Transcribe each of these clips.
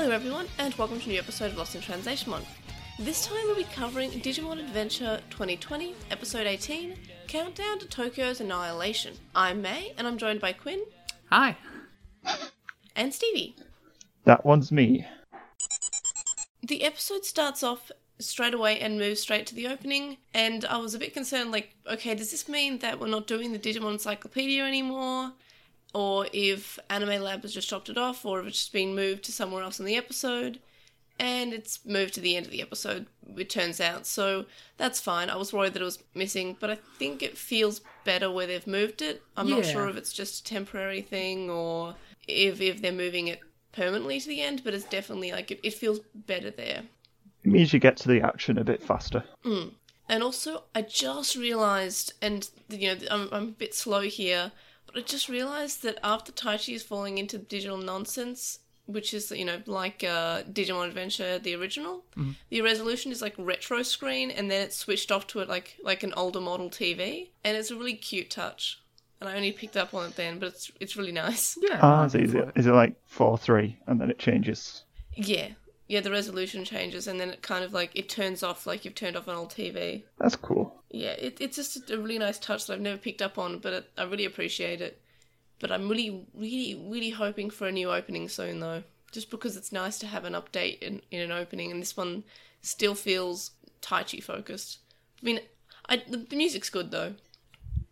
Hello, everyone, and welcome to a new episode of Lost in Translation Month. This time we'll be covering Digimon Adventure 2020, Episode 18 Countdown to Tokyo's Annihilation. I'm May, and I'm joined by Quinn Hi. and Stevie. That one's me. The episode starts off straight away and moves straight to the opening, and I was a bit concerned like, okay, does this mean that we're not doing the Digimon Encyclopedia anymore? Or if Anime Lab has just chopped it off, or if it's just been moved to somewhere else in the episode? And it's moved to the end of the episode, it turns out. So that's fine. I was worried that it was missing, but I think it feels better where they've moved it. I'm not sure if it's just a temporary thing or if, if they're moving it permanently to the end, but it's definitely like it, it feels better there. It means you get to the action a bit faster. Mm. And also, I just realized, and you know, I'm, I'm a bit slow here, but I just realized that after Taichi is falling into digital nonsense, which is you know like uh, Digimon Adventure the original, the resolution is like retro screen, and then it's switched off to it like like an older model TV, and it's a really cute touch. And I only picked up on it then, but it's it's really nice. Yeah. Ah, I'm is it, is for it, is it like 4 3 and then it changes? Yeah, yeah, the resolution changes, and then it kind of like it turns off like you've turned off an old TV. That's cool. Yeah, it, it's just a really nice touch that I've never picked up on, but it, I really appreciate it. But I'm really, really, really hoping for a new opening soon, though. Just because it's nice to have an update in, in an opening, and this one still feels Taichi focused. I mean, I, the, the music's good, though.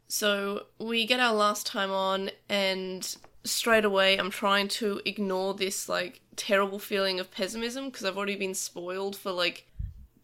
So we get our last time on, and straight away I'm trying to ignore this, like, terrible feeling of pessimism because I've already been spoiled for, like,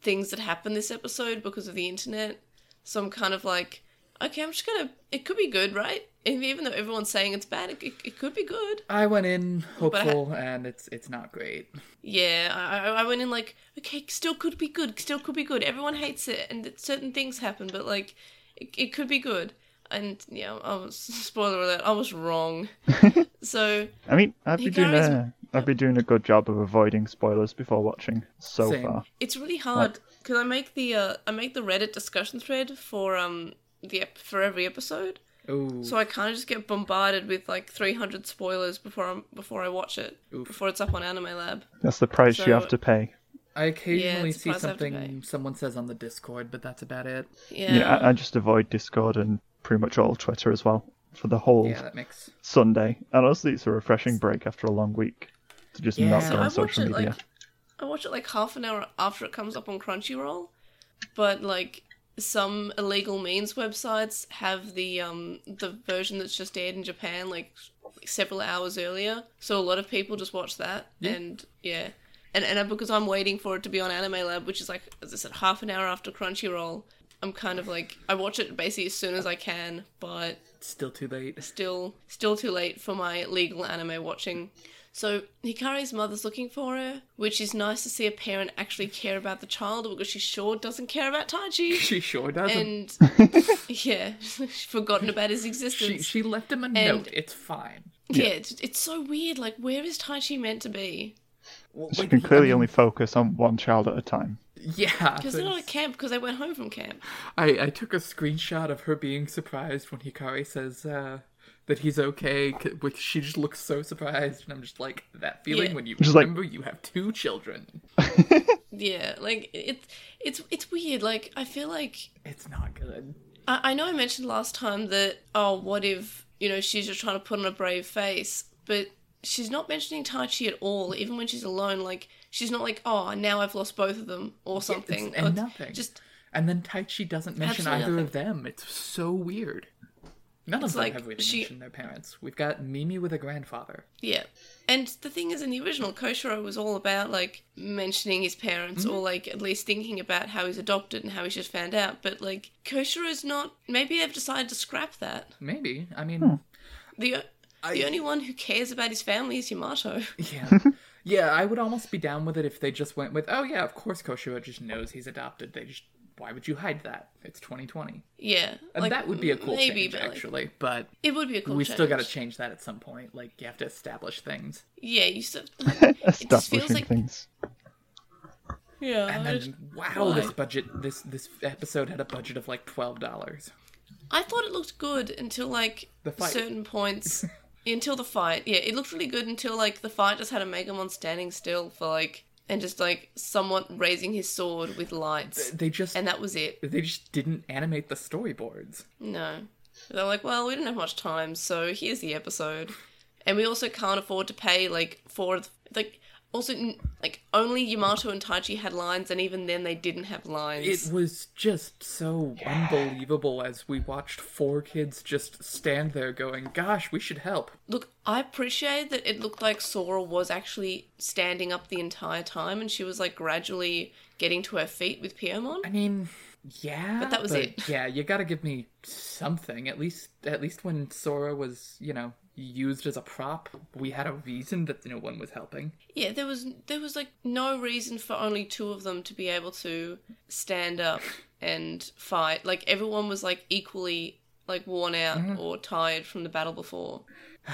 things that happen this episode because of the internet. So I'm kind of like, okay, I'm just gonna. It could be good, right? Even though everyone's saying it's bad, it, it, it could be good. I went in hopeful, and it's it's not great. Yeah, I, I I went in like, okay, still could be good, still could be good. Everyone hates it, and certain things happen, but like, it, it could be good. And yeah, I was spoiler alert, I was wrong. so I mean, I've been doing Hikari's- a, I've been doing a good job of avoiding spoilers before watching so Same. far. it's really hard because I make the uh, I make the Reddit discussion thread for um the ep- for every episode. Ooh. So I kind of just get bombarded with like 300 spoilers before I'm before I watch it, Oof. before it's up on Anime Lab. That's the price So- you have to pay. I occasionally it's a see price I have to something someone says on the Discord, but that's about it. Yeah. Yeah, I, I just avoid Discord and pretty much all Twitter as well for the whole Yeah, that makes Sunday. And honestly, it's a refreshing break after a long week to just Yeah. not go I on social it media. like I watch it like half an hour after it comes up on Crunchyroll, but like some illegal means websites have the um the version that's just aired in Japan like several hours earlier. So a lot of people just watch that Yeah. and yeah. And and because I'm waiting for it to be on Anime Lab, which is like as I said half an hour after Crunchyroll, I'm kind of like I watch it basically as soon as I can, but still too late. still still too late for my legal anime watching. So Hikari's mother's looking for her, which is nice to see a parent actually care about the child because she sure doesn't care about Taichi. She sure doesn't. And yeah, she's forgotten about his existence. she she left him a and- note. It's fine. yeah, it's, it's so weird. Like, where is Taichi meant to be? Well, She like, can clearly I mean, only focus on one child at a time. Yeah, Because they're not at camp because they went home from camp. I I took a screenshot of her being surprised when Hikari says uh, that he's okay. c- Which she just looks so surprised, and I'm just like that feeling Yeah. when you Just like- remember you have two children. Yeah, like it's it's it's weird. Like I feel like It's not good. I, I know I mentioned last time that oh, what if you know she's just trying to put on a brave face, but she's not mentioning Taichi at all. Even when she's alone, like she's not like oh now I've lost both of them or something. It's- and Or nothing. Just And then Taichi doesn't mention Absolutely either of them. It's so weird. None It's of them like have really she- mentioned their parents. We've got Mimi with a grandfather. yeah. And the thing is, in the original, Koshiro was all about like mentioning his parents Mm-hmm. or like at least thinking about how he's adopted and how he's just found out. But like Koshiro's not. Maybe they've decided to scrap that. Maybe. I mean, Hmm. The I- the only one who cares about his family is Yamato. yeah. yeah, I would almost be down with it if they just went with, oh yeah, of course Koshiro just knows he's adopted. They just, why would you hide that? It's 2020. yeah, And like, that would be a cool maybe, change, but, like, actually. But It would be a cool thing. we still got to change. change that at some point. Like, you have to establish things. Yeah, you still. it just Establishing feels like. things. Yeah, And then, just- wow, why? this budget, this this episode had a budget of like $12. I thought it looked good until like The certain points. until the fight. Yeah, it looked really good until like the fight just had a Omegamon standing still for like and just like someone raising his sword with lights, They just and that was it. they just didn't animate the storyboards. No, they're like, well, we didn't have much time, so here's the episode, and we also can't afford to pay like for like. Also, like only Yamato and Taichi had lines, and even then they didn't have lines. It was just so unbelievable as we watched four kids just stand there going, "Gosh, we should help." Look, I appreciate that it looked like Sora was actually standing up the entire time and she was like gradually getting to her feet with Piyomon. I mean, yeah, But that was it. Yeah, you got to give me something. At least, at least when Sora was, you know, used as a prop, we had a reason that no one was helping. Yeah, there was there was like no reason for only two of them to be able to stand up and fight. Like everyone was like equally like worn out mm-hmm. or tired from the battle before.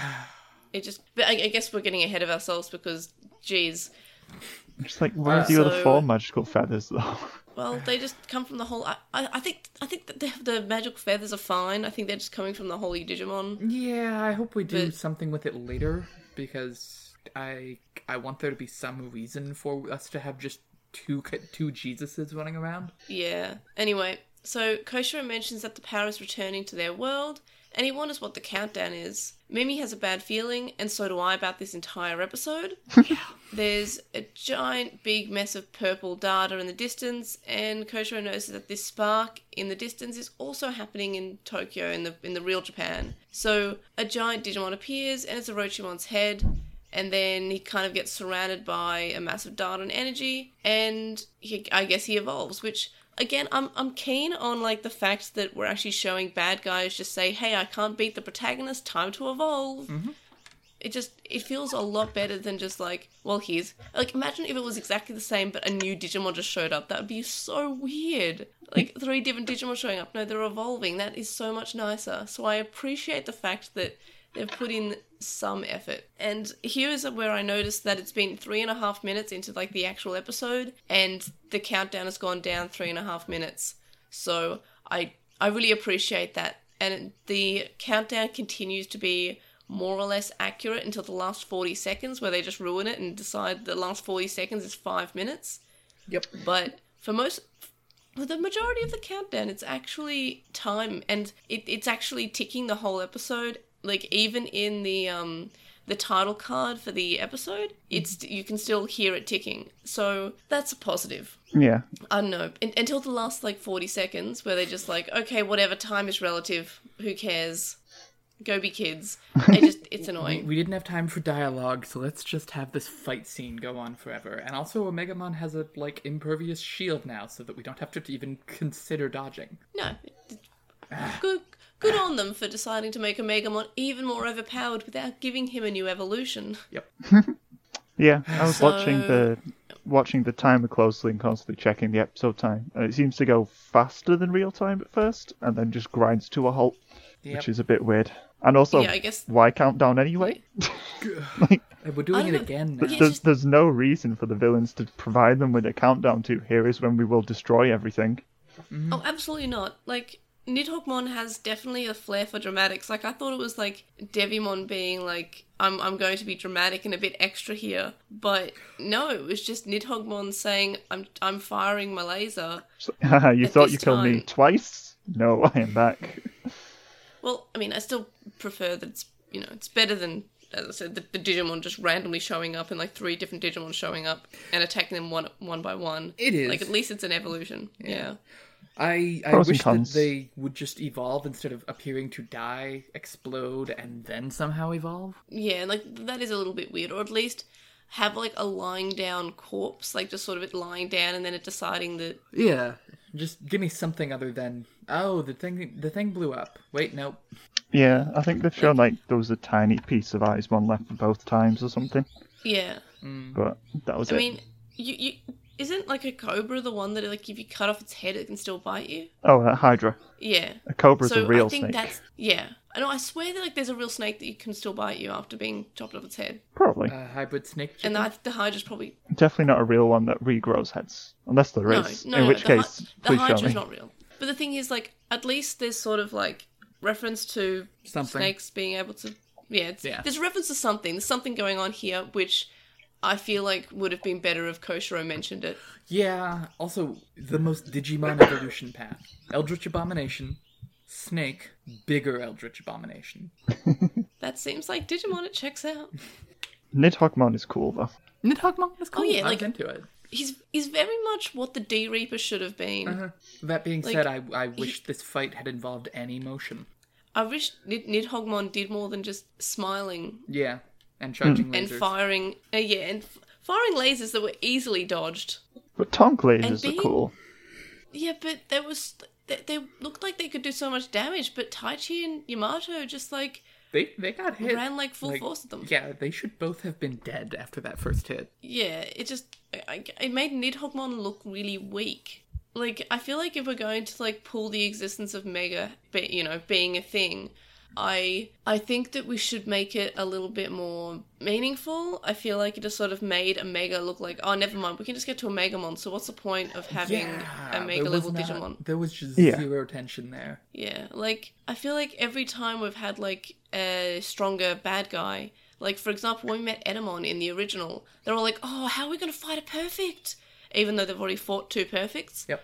It just but I, I guess we're getting ahead of ourselves because geez, Just like where's the other So- four magical feathers though? Well, they just come from the whole. I, I, think I think that the, the magic feathers are fine. I think they're just coming from the holy Digimon. Yeah, I hope we do But- something with it later because I I want there to be some reason for us to have just two two Jesuses running around. Yeah. Anyway, so Koshiro mentions that the power is returning to their world, and he wonders what the countdown is. Mimi has a bad feeling, and so do I about this entire episode. There's a giant big mess of purple data in the distance, and Koshiro notices that this spark in the distance is also happening in Tokyo in the in the real Japan. So a giant Digimon appears, and it's a Orochimon's head, and then he kind of gets surrounded by a massive data and energy, and he, I guess he evolves. Which again, I'm I'm keen on like the fact that we're actually showing bad guys just say, "Hey, I can't beat the protagonist. Time to evolve." Mm-hmm. It just it feels a lot better than just like, well, here's like imagine if it was exactly the same, but a new Digimon just showed up. That would be so weird. Like three different Digimon showing up. No, they're evolving. That is so much nicer. So I appreciate the fact that they've put in some effort. And here's where I noticed that it's been three and a half minutes into like the actual episode, and the countdown has gone down three and a half minutes. So I I really appreciate that. And the countdown continues to be more or less accurate until the last 40 seconds, where they just ruin it and decide the last 40 seconds is five minutes. Yep. But for most, for the majority of the countdown, it's actually time, and it, it's actually ticking the whole episode. Like even in the um the title card for the episode, it's you can still hear it ticking. So that's a positive. Yeah. I don't know un- until the last like forty seconds, where they're just like, okay, whatever, time is relative. Who cares? Go be kids. It just it's annoying. We didn't have time for dialogue, so let's just have this fight scene go on forever. And also, Omegamon has a like impervious shield now, so that we don't have to even consider dodging. No, good good on them for deciding to make a Omegamon even more overpowered without giving him a new evolution. Yep. Yeah. I was watching the watching the timer closely and constantly checking the episode time. And it seems to go faster than real time at first and then just grinds to a halt. Yep. Which is a bit weird. And also Yeah, I guess- why countdown anyway? like we're doing it again now. Yeah, there's, just- there's no reason for the villains to provide them with a countdown to here is when we will destroy everything. Mm-hmm. Oh, absolutely not. Like Nidhoggmon has definitely a flair for dramatics. Like I thought it was like Devimon being like, I'm I'm going to be dramatic and a bit extra here, but no, it was just Nidhoggmon saying, I'm I'm firing my laser. You thought this you killed me twice? No, I am back. Well, I mean, I still prefer that it's you know it's better than as I said the, the Digimon just randomly showing up and like three different Digimon showing up and attacking them one one by one. It is. like at least it's an evolution. Yeah. I I wish that they would just evolve instead of appearing to die, explode, and then somehow evolve. Yeah, like that is a little bit weird, or at least have like a lying down corpse, like just sort of it lying down and then it deciding that Yeah. Just give me something other than oh the thing the thing blew up. Wait, nope. Yeah, I think they've shown like there was a tiny piece of Eyesmon left both times or something, yeah. Hmm. but that was I it. mean, you you isn't like a cobra the one that like if you cut off its head it can still bite you? oh, a Hydra. Yeah. A cobra's so a real I think snake. that's yeah. I know. I swear that like there's a real snake that you can still bite you after being chopped off its head, Probably. Uh, hybrid snake. and chicken? the, the Hydra's probably Definitely not a real one that regrows heads. Unless there no, is. no, in no, which the, Hy- case, the please show Hydra's me. not real. But the thing is, like, at least there's sort of like reference to Something. snakes being able to yeah, it's, Yeah. there's a reference to something. There's something going on here, which I feel like would have been better if Koshiro mentioned it. Yeah. Also, the most Digimon evolution path: Eldritch Abomination, Snake, bigger Eldritch Abomination. That seems like Digimon. It checks out. Nidhoggmon is cool though. Nidhoggmon is cool. yeah, I like- into it. He's he's very much what the D Reaper should have been. Uh-huh. That being Like, said, I I wish this fight had involved any motion. I wish Nid- Nidhoggmon did more than just smiling Yeah, and charging and lasers. firing. Uh, yeah, and f- firing lasers that were easily dodged. But tonk lasers And are cool. Yeah, but there was they, they looked like they could do so much damage, but Taichi and Yamato just like They they got hit. ran like full like, force at them. Yeah, they should both have been dead after that first hit. Yeah, it just I, I, it made Nidhoggmon look really weak. Like I feel like if we're going to like pull the existence of Mega, be, you know, being a thing, I I think that we should make it a little bit more meaningful. I feel like it just sort of made a Mega look like oh never mind, we can just get to a Omegamon. So what's the point of having a Mega level was not- Digimon? There was just Yeah. zero tension there. Yeah, like I feel like every time we've had like a stronger bad guy, like for example when we met Etemon in the original, they're all like, "Oh, how are we gonna fight a perfect?" Even though they've already fought two perfects. Yep.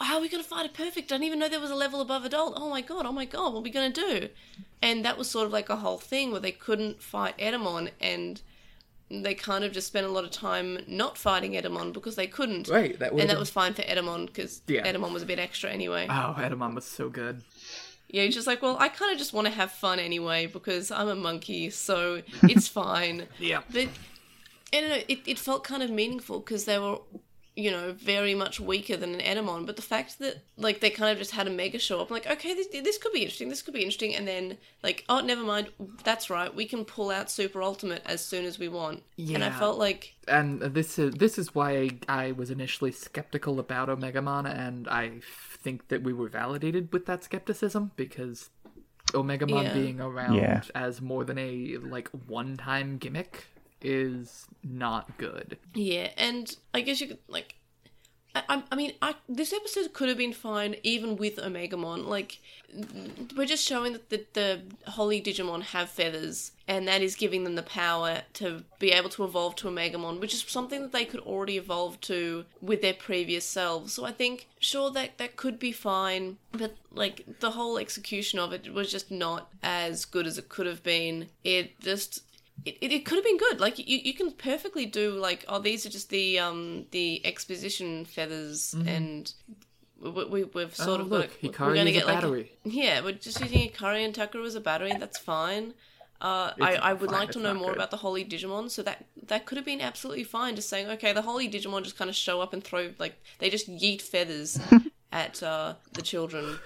How are we gonna fight a perfect? I didn't even know there was a level above adult. Oh my god! Oh my god! What are we gonna do? And that was sort of like a whole thing where they couldn't fight Etemon, and they kind of just spent a lot of time not fighting Etemon because they couldn't. Right, that and that been- was fine for Etemon because Yeah. Etemon was a bit extra anyway. Oh, Etemon was so good. Yeah, he's just like, well, I kind of just want to have fun anyway because I'm a monkey, so it's fine. Yeah. But I don't know, it, it felt kind of meaningful because they were, you know, very much weaker than an Etemon. But the fact that, like, they kind of just had a Mega show up, I'm like, okay, this, this could be interesting, this could be interesting. And then, like, oh, never mind, that's right, we can pull out Super Ultimate as soon as we want. Yeah. And I felt like, And this is this is why I was initially skeptical about Omega Omegamon, and I think that we were validated with that skepticism because Omegamon Yeah. being around Yeah. as more than a like one-time gimmick is not good. Yeah, and I guess you could like. I, I- mean, I, this episode could have been fine even with Omegamon. Like, we're just showing that the, the Holy Digimon have feathers, and that is giving them the power to be able to evolve to Omegamon, which is something that they could already evolve to with their previous selves. So I think, sure, that that could be fine, but like the whole execution of it was just not as good as it could have been. It just it, it, it could have been good. Like you, you can perfectly do like oh these are just the um the exposition feathers and we, we we've sort oh, of look, like Hikari we're gonna is get a like battery. yeah we're just using Hikari and Takeru as a battery. That's fine. Uh, I, I would fine, like to it's know more good. about the Holy Digimon, so that that could have been absolutely fine. Just saying, okay, the Holy Digimon just kind of show up and throw like they just yeet feathers at uh, the children,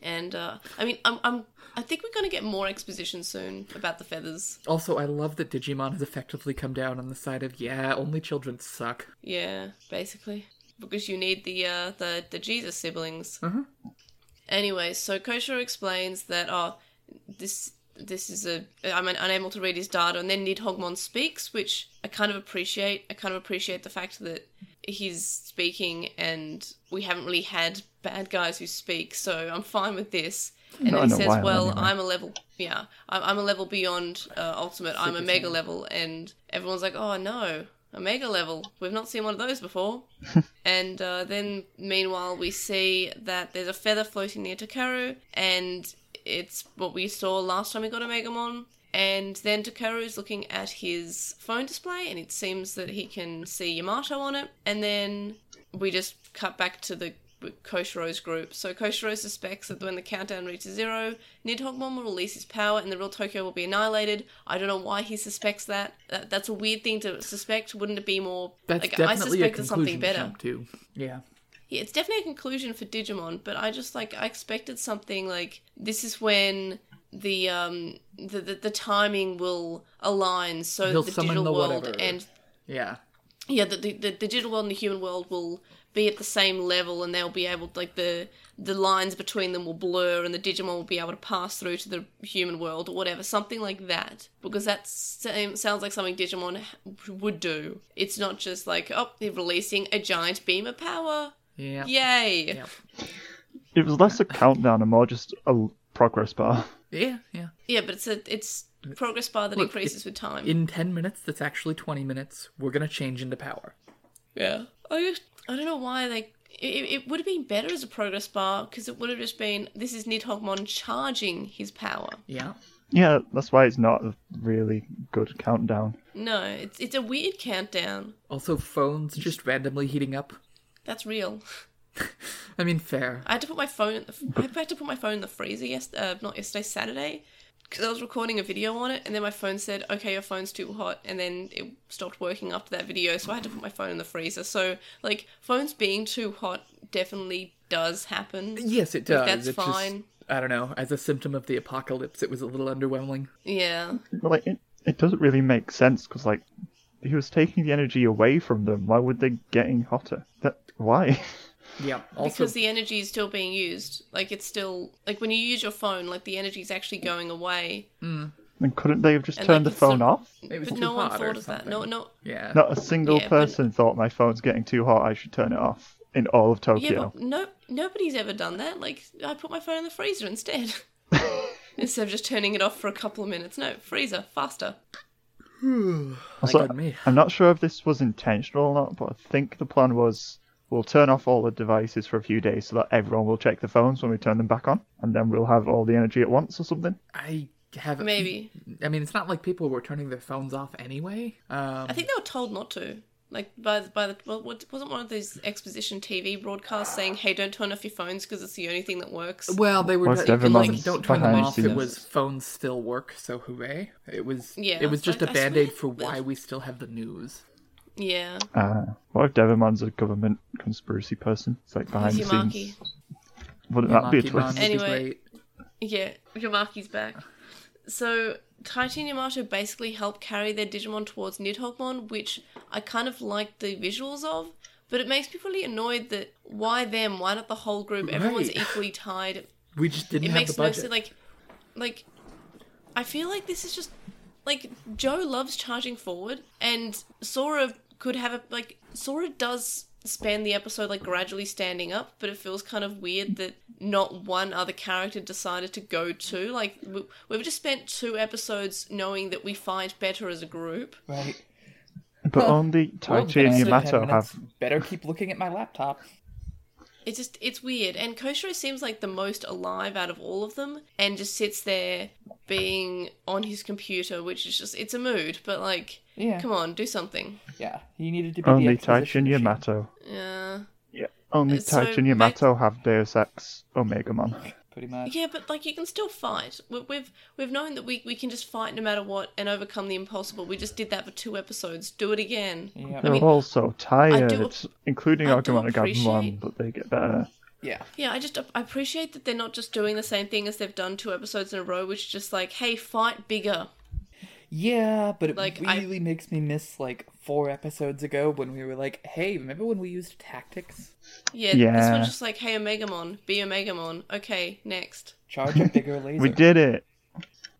and uh, I mean, I'm, I'm I think we're gonna get more exposition soon about the feathers. Also, I love that Digimon has effectively come down on the side of yeah, only children suck. Yeah, basically, because you need the uh, the the Jesus siblings. Mhm. Anyway, so Koshiro explains that oh, this this is a I'm unable to read his data, and then Nidhoggmon speaks, which I kind of appreciate. I kind of appreciate the fact that he's speaking, and we haven't really had bad guys who speak, so I'm fine with this. And Not then he says, while, "Well, anyway. I'm a level, yeah, I'm, I'm a level beyond uh, ultimate. I'm a mega level." And everyone's like, "Oh no, a mega level. We've not seen one of those before." and uh, then, meanwhile, we see that there's a feather floating near Takeru, and it's what we saw last time we got a Omegamon. And then Takeru is looking at his phone display, and it seems that he can see Yamato on it. And then we just cut back to the Koshiro's group. So Koshiro suspects that when the countdown reaches zero, Nidhoggmon will release his power and the real Tokyo will be annihilated. I don't know why he suspects that. that that's a weird thing to suspect. Wouldn't it be more That's like I definitely a suspected something conclusion better? jump too. Yeah. Yeah, it's definitely a conclusion for Digimon, but I just like I expected something like this is when the um the the, the timing will align so He'll the digital the world whatever. and Yeah. yeah the, the the digital world and the human world will be at the same level and they'll be able like the the lines between them will blur and the digimon will be able to pass through to the human world or whatever something like that because that sounds like something digimon would do it's not just like oh they're releasing a giant beam of power Yeah. yay Yep. It was less a countdown and more just a progress bar. Yeah, yeah. Yeah, but it's a it's progress bar that Look, increases with time. In 10 minutes, that's actually 20 minutes. We're gonna change into power. Yeah. Oh, I just, I don't know why they. It, it would have been better as a progress bar because it would have just been this is Nidhoggmon charging his power. Yeah. Yeah, that's why it's not a really good countdown. No, it's it's a weird countdown. Also, phones just randomly heating up. That's real. I mean, fair. I had to put my phone. I had to put my phone in the freezer. Yes, uh, not yesterday, Saturday, because I was recording a video on it, and then my phone said, "Okay, your phone's too hot," and then it stopped working after that video. So I had to put my phone in the freezer. So like, phones being too hot definitely does happen. Yes, it does. that's It's just- fine. I don't know. As a symptom of the apocalypse, it was a little underwhelming. Yeah. But like, it, it doesn't really make sense because like, he was taking the energy away from them. Why would they getting hotter? That why? Yeah. Also, because the energy is still being used. Like it's still like when you use your phone, like the energy is actually going away. Mm. And couldn't they have just And, turned like, the phone sort- off? it was But no one thought of that. No, no. Yeah. Not a single Yeah, but- person thought my phone's getting too hot. I should turn it off in all of Yeah, Tokyo. but no, nobody's ever done that. Like I put my phone in the freezer instead. Instead of just turning it off for a couple of minutes. No, freezer, faster. Also, me. I'm not sure if this was intentional or not, but I think the plan was we'll turn off all the devices for a few days so that everyone will check the phones when we turn them back on, and then we'll have all the energy at once or something. I have Maybe. I mean, it's not like people were turning their phones off anyway. Um, I think they were told not to. Like by the, by the well, what, wasn't one of those exposition TV broadcasts saying, "Hey, don't turn off your phones because it's the only thing that works." well, they were. Most It, it don't turn them behind off. It was phones still work, so hooray! It was. Yeah, It was just like, a I band aid for why we still have the news. Yeah, Uh, what if Devimon's a government conspiracy person? It's like behind the Yamaki. scenes. Wouldn't that be a twist? would Anyway. Yeah, Yamaki's back. So Taichi and Yamato basically help carry their Digimon towards Nidhoggmon, which I kind of like the visuals of, but it makes me really annoyed that why them? Why not the whole group? Everyone's equally tied. We just didn't It have makes the no sense. Like, like, I feel like this is just like Joe loves charging forward, and Sora could have a like Sora does spend the episode like gradually standing up, but it feels kind of weird that not one other character decided to go to. Like we- we've just spent two episodes knowing that we fight better as a group. right. But only Well, Taichi then and I said 10 Yamato have. Better keep looking at my laptop. It's just it's weird, and Koshiro seems like the most alive out of all of them, and just sits there being on his computer, which is just it's a mood. But like, Yeah. come on, do something. Yeah, he needed to be Only the Taichi exposition and. Yamato. Yeah. Yeah. Only So, Taichi and like- Yamato have Deus Ex Omegamon. Pretty much. Yeah, but like you can still fight. We- We've we've known that we we can just fight no matter what and overcome the impossible. We just did that for two episodes. Do it again. Yeah. They're mean, all so tired, do- including I do Agumon and Gabumon, appreciate- but they get better. Yeah. Yeah, I just I appreciate that they're not just doing the same thing as they've done two episodes in a row, which is just like, hey, fight bigger. Yeah, but it Like, I- really makes me miss like four episodes ago when we were like, "Hey, remember when we used tactics? Yeah, this one's just like, hey, Omegamon, be Omegamon. Okay, next. Charge a bigger laser." We did it!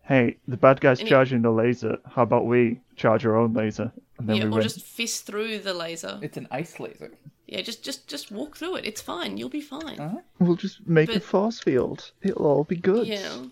Hey, the bad guy's And it- charging the laser. How about we charge our own laser? And then Yeah, we or win. just fist through the laser. It's an ice laser. Yeah, just just just walk through it. It's fine. You'll be fine. Huh? We'll just make a force field. It'll all be good. Yeah.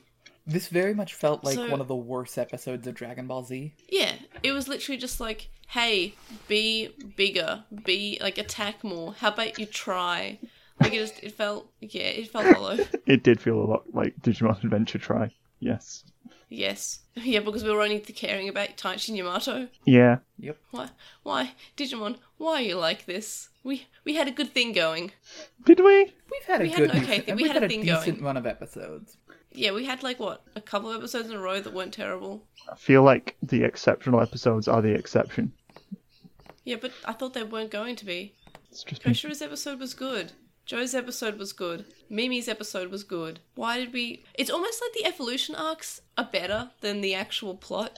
This very much felt like So- one of the worst episodes of Dragon Ball Z. Yeah, it was literally just like, hey, be bigger, be like attack more. How about you try? Like it just it felt yeah, it felt hollow. It did feel a lot like Digimon Adventure Tri. Yes. yes, yeah, because we were only caring about Taichi and Yamato. Yeah. Yep. Why, why, Digimon? Why are you like this? We we had a good thing going. Did we? We've had a We had good, an okay decent- thing- we we've had a a thing decent going. run of episodes. Yeah, we had like what a couple of episodes in a row that weren't terrible. I feel like the exceptional episodes are the exception. Yeah, but I thought they weren't going to be. It's just been Koshiro's episode was good. Joe's episode was good. Mimi's episode was good. Why did we? It's almost like the evolution arcs are better than the actual plot.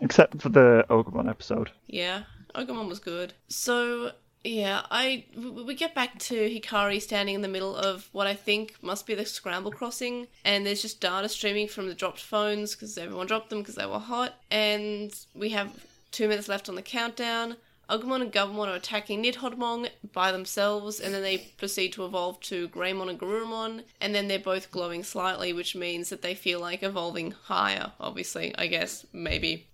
except for the Ogremon episode. Yeah, Ogremon was good. So yeah, I we get back to Hikari standing in the middle of what I think must be the scramble crossing, and there's just data streaming from the dropped phones because everyone dropped them because they were hot, and we have two minutes left on the countdown. Agumon and Gabumon are attacking Nidhoggmon by themselves, and then they proceed to evolve to Greymon and Garurumon, and then they're both glowing slightly, which means that they feel like evolving higher, obviously, I guess, maybe.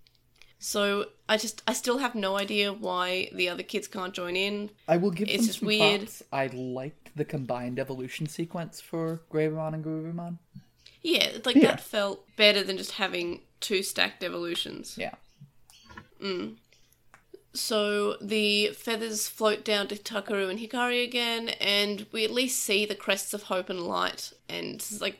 So I just, I still have no idea why the other kids can't join in. I will give It's them just some weird. props. I liked the combined evolution sequence for Greymon and Garurumon. Yeah, like Yeah. that felt better than just having two stacked evolutions. Yeah. Mm. So the feathers float down to Takeru and Hikari again, and we at least see the crests of hope and light. And like,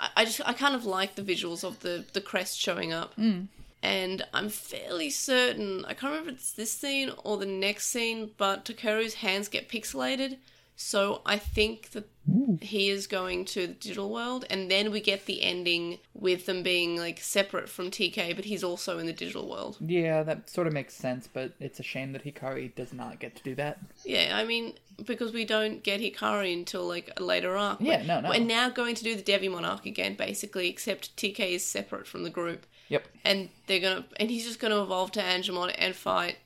I, I just I kind of like the visuals of the the crest showing up. Mm. And I'm fairly certain I can't remember if it's this scene or the next scene, but Takeru's hands get pixelated. So I think that he is going to the digital world, and then we get the ending with them being like separate from TK, but he's also in the digital world. Yeah, that sort of makes sense, but it's a shame that Hikari does not get to do that. Yeah, I mean, because we don't get Hikari until like a later arc. Yeah, no, no. We're now going to do the Devimon arc again, basically, except TK is separate from the group, Yep. and they're gonna, and he's just gonna evolve to Angemon and fight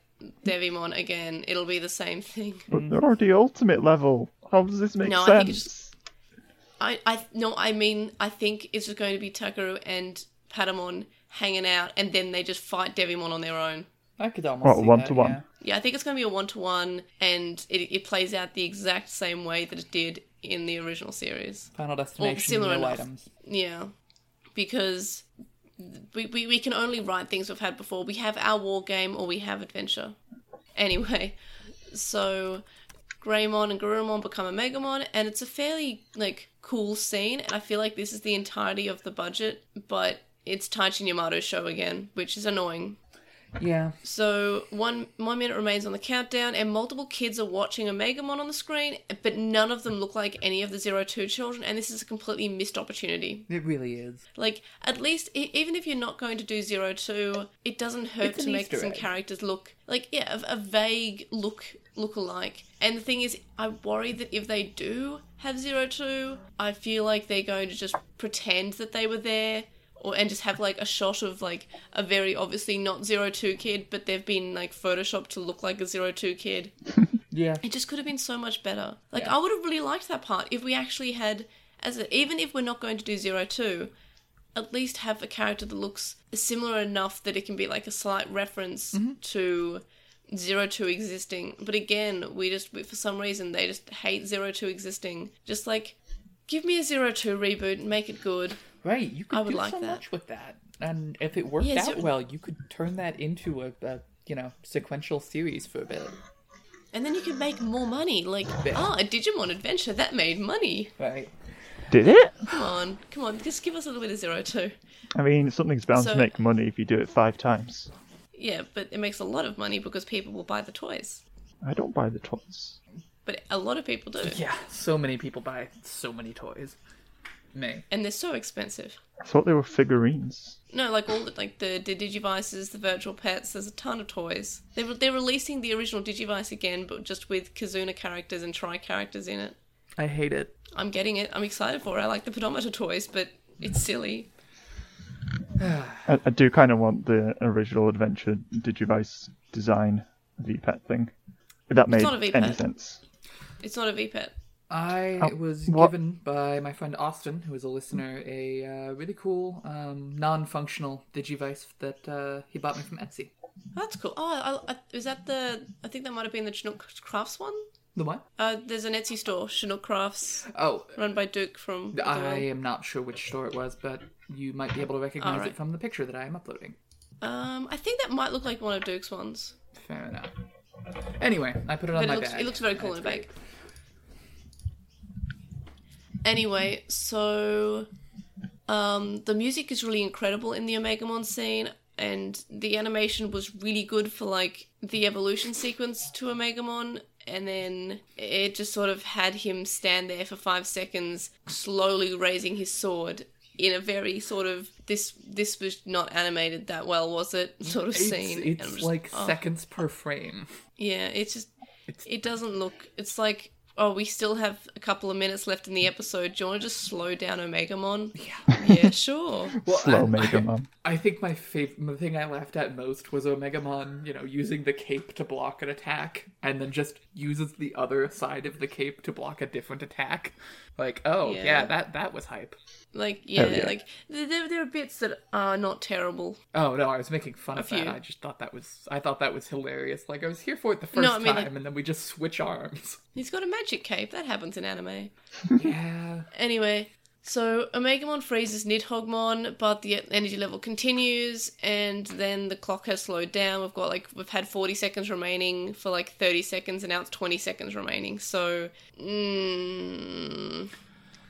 Devimon again. It'll be the same thing. But they're already ultimate level. How does this make No, I sense? think it's just, I, I, no, I mean, I think it's just going to be Takeru and Patamon hanging out, and then they just fight Devimon on their own. I could almost What, see one that, to one? yeah. Yeah, I think it's going to be a one to one, and it, it plays out the exact same way that it did in the original series. Final destination, similar no items. Yeah, because we, we, we can only write things we've had before. We have our war game or we have adventure. Anyway, so Greymon and Garurumon become a Omegamon, and it's a fairly like cool scene. And I feel like this is the entirety of the budget, but it's Taichi Yamato's show again, which is annoying. Yeah. So one one minute remains on the countdown, and multiple kids are watching a Omegamon on the screen, but none of them look like any of the Zero Two children, and this is a completely missed opportunity. It really is. Like, at least, even if you're not going to do Zero Two, it doesn't hurt to make Easter some egg. characters look like, yeah, a, a vague look look alike. And the thing is, I worry that if they do have Zero Two, I feel like they're going to just pretend that they were there. Or, and just have like a shot of like a very obviously not zero two kid, but they've been like photoshopped to look like a zero two kid. Yeah. It just could have been so much better. Like Yeah. I would have really liked that part if we actually had, as a, even if we're not going to do zero two, at least have a character that looks similar enough that it can be like a slight reference Mm-hmm. to zero two existing. But again, we just we, for some reason they just hate zero two existing. Just like give me a zero two reboot and make it good. Right. You could I would do like so that. much with that. And if it worked Yeah, out so- well, you could turn that into a, a you know, sequential series for a bit. And then you could make more money. Like, Yeah. ah, a Digimon adventure that made money. Right. Did it? Come on, come on, just give us a little bit of zero two. I mean, something's bound So- to make money if you do it five times. Yeah, but it makes a lot of money because people will buy the toys. I don't buy the toys. But a lot of people do. Yeah. So many people buy so many toys. Me. And they're so expensive. I thought they were figurines. No, like all the like the, the Digivices, the virtual pets, there's a ton of toys. They're, they're releasing the original Digivice again, but just with Kizuna characters and Tri characters in it. I hate it. I'm getting it. I'm excited for it. I like the pedometer toys, but it's silly. I, I do kind of want the original Adventure Digivice design V-Pet thing. If that made not a V-Pet. any sense. It's not a VPET. I Oh, was what- given by my friend Austin, who is a listener, a uh, really cool um, non-functional Digivice that uh, he bought me from Etsy. That's cool. Oh, I, I, is that the? I think that might have been the Chinook Crafts one. The what? Uh, there's an Etsy store, Chinook Crafts, Oh, run by Duke from. I am not sure which store it was, but you might be able to recognize Alright. it from the picture that I am uploading. Um, I think that might look like one of Duke's ones, Fair enough. Anyway, I put it on but my looks bag. it looks very cool That's in a bag. great. Anyway, so um, the music is really incredible in the Omegamon scene, and the animation was really good for like the evolution sequence to Omegamon, and then it just sort of had him stand there for five seconds, slowly raising his sword in a very sort of this this was not animated that well, was it? Sort of scene. And it's just- like oh. seconds per frame. Yeah, it's just It's- it doesn't look. It's like oh, we still have a couple of minutes left in the episode. Do you want to just slow down Omegamon? Yeah. Yeah, sure. Well, Slow I- Mega I- I think my favorite, the thing I laughed at most was Omegamon, you know, using the cape to block an attack, and then just uses the other side of the cape to block a different attack. Like, oh yeah, Yeah. that that was hype. Like, oh, yeah, yeah. like there, there are bits that are not terrible. Oh no, I was making fun of that. I just thought that was, I thought that was hilarious. Like I was here for it the first No, I mean, time, like- and then we just switch arms. He's got a magic cape. That happens in anime. yeah. Anyway, so Omegamon freezes Nidhoggmon, but the energy level continues, and then the clock has slowed down. We've got like we've had forty seconds remaining for like thirty seconds, and now it's twenty seconds remaining. So, mm,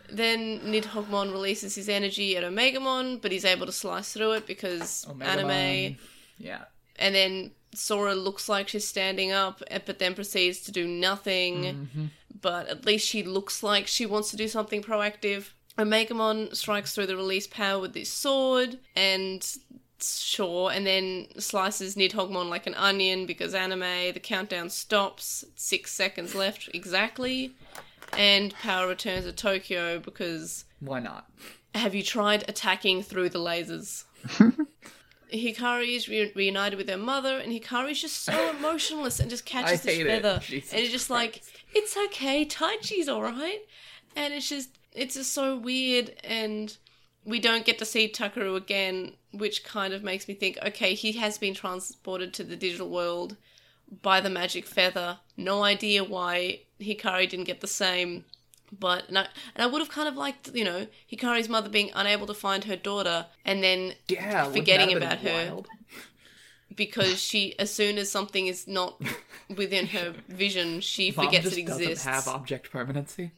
then Nidhoggmon releases his energy at Omegamon, but he's able to slice through it because anime. Yeah. And then Sora looks like she's standing up, but then proceeds to do nothing. Mm-hmm. But at least she looks like she wants to do something proactive. Omegamon strikes through the release power with his sword, and sure, and then slices Nidhoggmon like an onion because anime. The countdown stops. Six seconds left exactly. And power returns to Tokyo because Why not? have you tried attacking through the lasers? Hikari is re- reunited with her mother, and Hikari's just so emotionless and just catches this hate it. feather. And it's just like, it's okay, Taichi's alright. And it's just, it's just so weird, and we don't get to see Takeru again, which kind of makes me think, okay, he has been transported to the digital world by the magic feather. No idea why Hikari didn't get the same. But and I, and I would have kind of liked, you know, Hikari's mother being unable to find her daughter and then Yeah, Forgetting that have been about her. wild? because she, as soon as something is not within her vision, she Mom forgets it exists. doesn't have object permanency.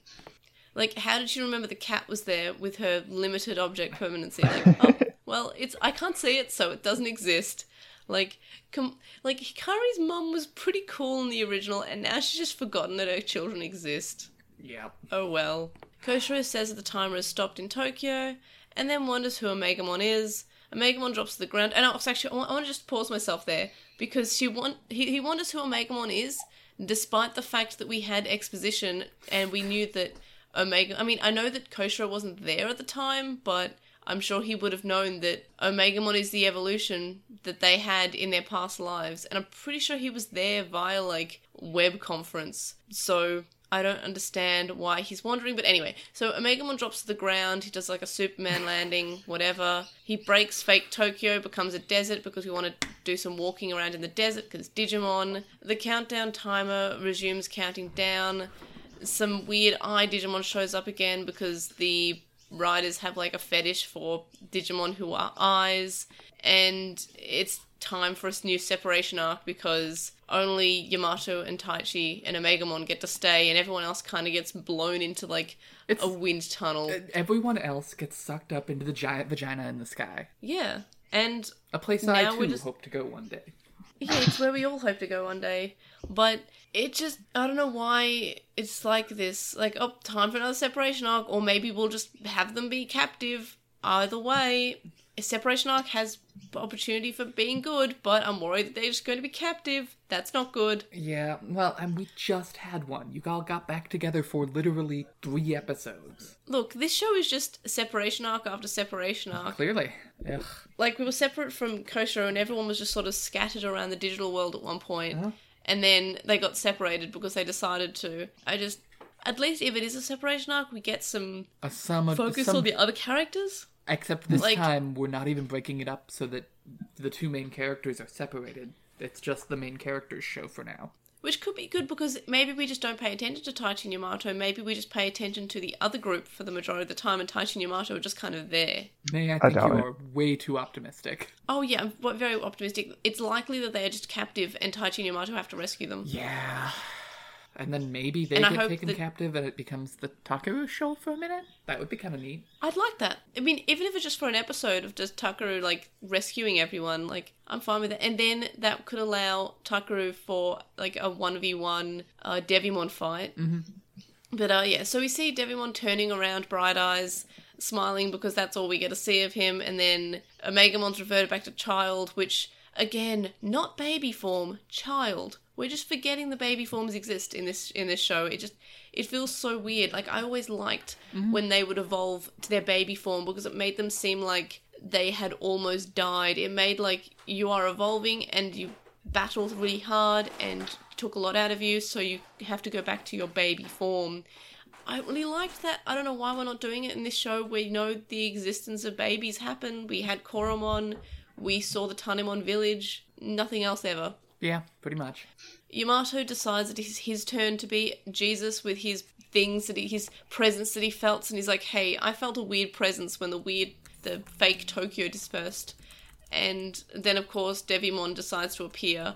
Like, how did she remember the cat was there with her limited object permanency? Like, oh, well, it's I can't see it, so it doesn't exist. Like, com- like Hikari's mum was pretty cool in the original, and now she's just forgotten that her children exist. Yeah. Oh well. Koshiro says that the timer has stopped in Tokyo, and then wonders who Omegamon is. Omegamon drops to the ground, and I was actually I want to just pause myself there because she want he, he wonders who Omegamon is, despite the fact that we had exposition and we knew that Omega. I mean, I know that Koshiro wasn't there at the time, but I'm sure he would have known that Omegamon is the evolution that they had in their past lives, and I'm pretty sure he was there via like web conference. So I don't understand why he's wandering, but anyway. So Omegamon drops to the ground. He does like a Superman landing, whatever. He breaks fake Tokyo, becomes a desert because we want to do some walking around in the desert because Digimon. The countdown timer resumes counting down. Some weird eye Digimon shows up again because the writers have like a fetish for Digimon who are eyes, and it's time for a new separation arc because only Yamato and Taichi and Omegamon get to stay, and everyone else kind of gets blown into like It's- a wind tunnel. Everyone else gets sucked up into the giant vagina in the sky. yeah, and A place I too just- hope to go one day. Yeah, it's where we all hope to go one day. But it just, I don't know why it's like this. Like, oh, time for another separation arc, or maybe we'll just have them be captive. Either way, separation arc has opportunity for being good, but I'm worried that they're just going to be captive. That's not good. Yeah, well, and we just had one. You all got back together for literally three episodes. Look, this show is just separation arc after separation arc. Clearly. Ugh. like we were separate from Koshiro and everyone was just sort of scattered around the digital world at one point. Uh-huh. and then they got separated because they decided to. I just at least if it is a separation arc, we get some A sum focus some, on the other characters. Except this like- time, we're not even breaking it up so that the two main characters are separated. It's just the main characters show for now. Which could be good because maybe we just don't pay attention to Taichi and Yamato. Maybe we just pay attention to the other group for the majority of the time, and Taichi and Yamato are just kind of there. May I think doubt you it. are way too optimistic. Oh yeah, I'm very optimistic. It's likely that they are just captive, and Taichi and Yamato have to rescue them. Yeah. And then maybe they And get taken that- captive and it becomes the Takeru show for a minute? That would be kind of neat. I'd like that. I mean, even if it's just for an episode of just Takeru like rescuing everyone, like I'm fine with it. And then that could allow Takeru for like a one v one uh, Devimon fight. Mm-hmm. But uh, yeah, so we see Devimon turning around, bright eyes, smiling because that's all we get to see of him. And then Omegamon's reverted back to child, which again, not baby form, child. We're just forgetting the baby forms exist in this in this show. It just it feels so weird. Like I always liked mm-hmm. when they would evolve to their baby form because it made them seem like they had almost died. It made like you are evolving and you battled really hard and took a lot out of you, so you have to go back to your baby form. I really liked that. I don't know why we're not doing it in this show. We know the existence of babies happen. We had Koromon. We saw the Tanemon village. Nothing else ever. Yeah, pretty much. Yamato decides that it's his turn to be Jesus with his things that he, his presence that he felt, and he's like, "Hey, I felt a weird presence when the weird, the fake Tokyo dispersed." And then, of course, Devimon decides to appear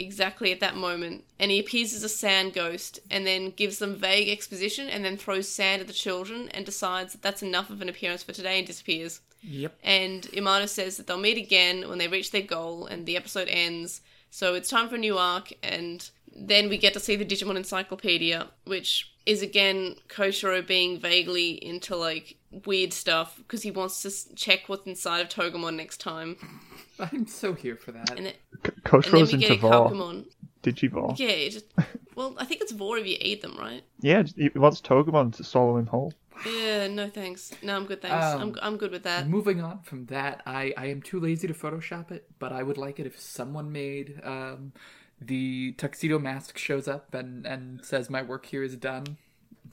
exactly at that moment, and he appears as a sand ghost, and then gives them vague exposition, and then throws sand at the children, and decides that that's enough of an appearance for today, and disappears. Yep. And Yamato says that they'll meet again when they reach their goal and the episode ends. So it's time for a new arc, and then we get to see the Digimon Encyclopedia, which is again Koshiro being vaguely into like weird stuff because he wants to check what's inside of Togemon next time. I'm so here for that. And, it, C- and then Koshiro's we get into a Vor. Pokemon. Digivore. Yeah, just, well, I think it's Vor if you eat them, right? Yeah, he wants Togemon to swallow him whole. Yeah, no thanks. No, I'm good, thanks. Um, I'm, I'm good with that. Moving on from that, I, I am too lazy to Photoshop it, but I would like it if someone made um, the tuxedo mask shows up and, and says, My work here is done.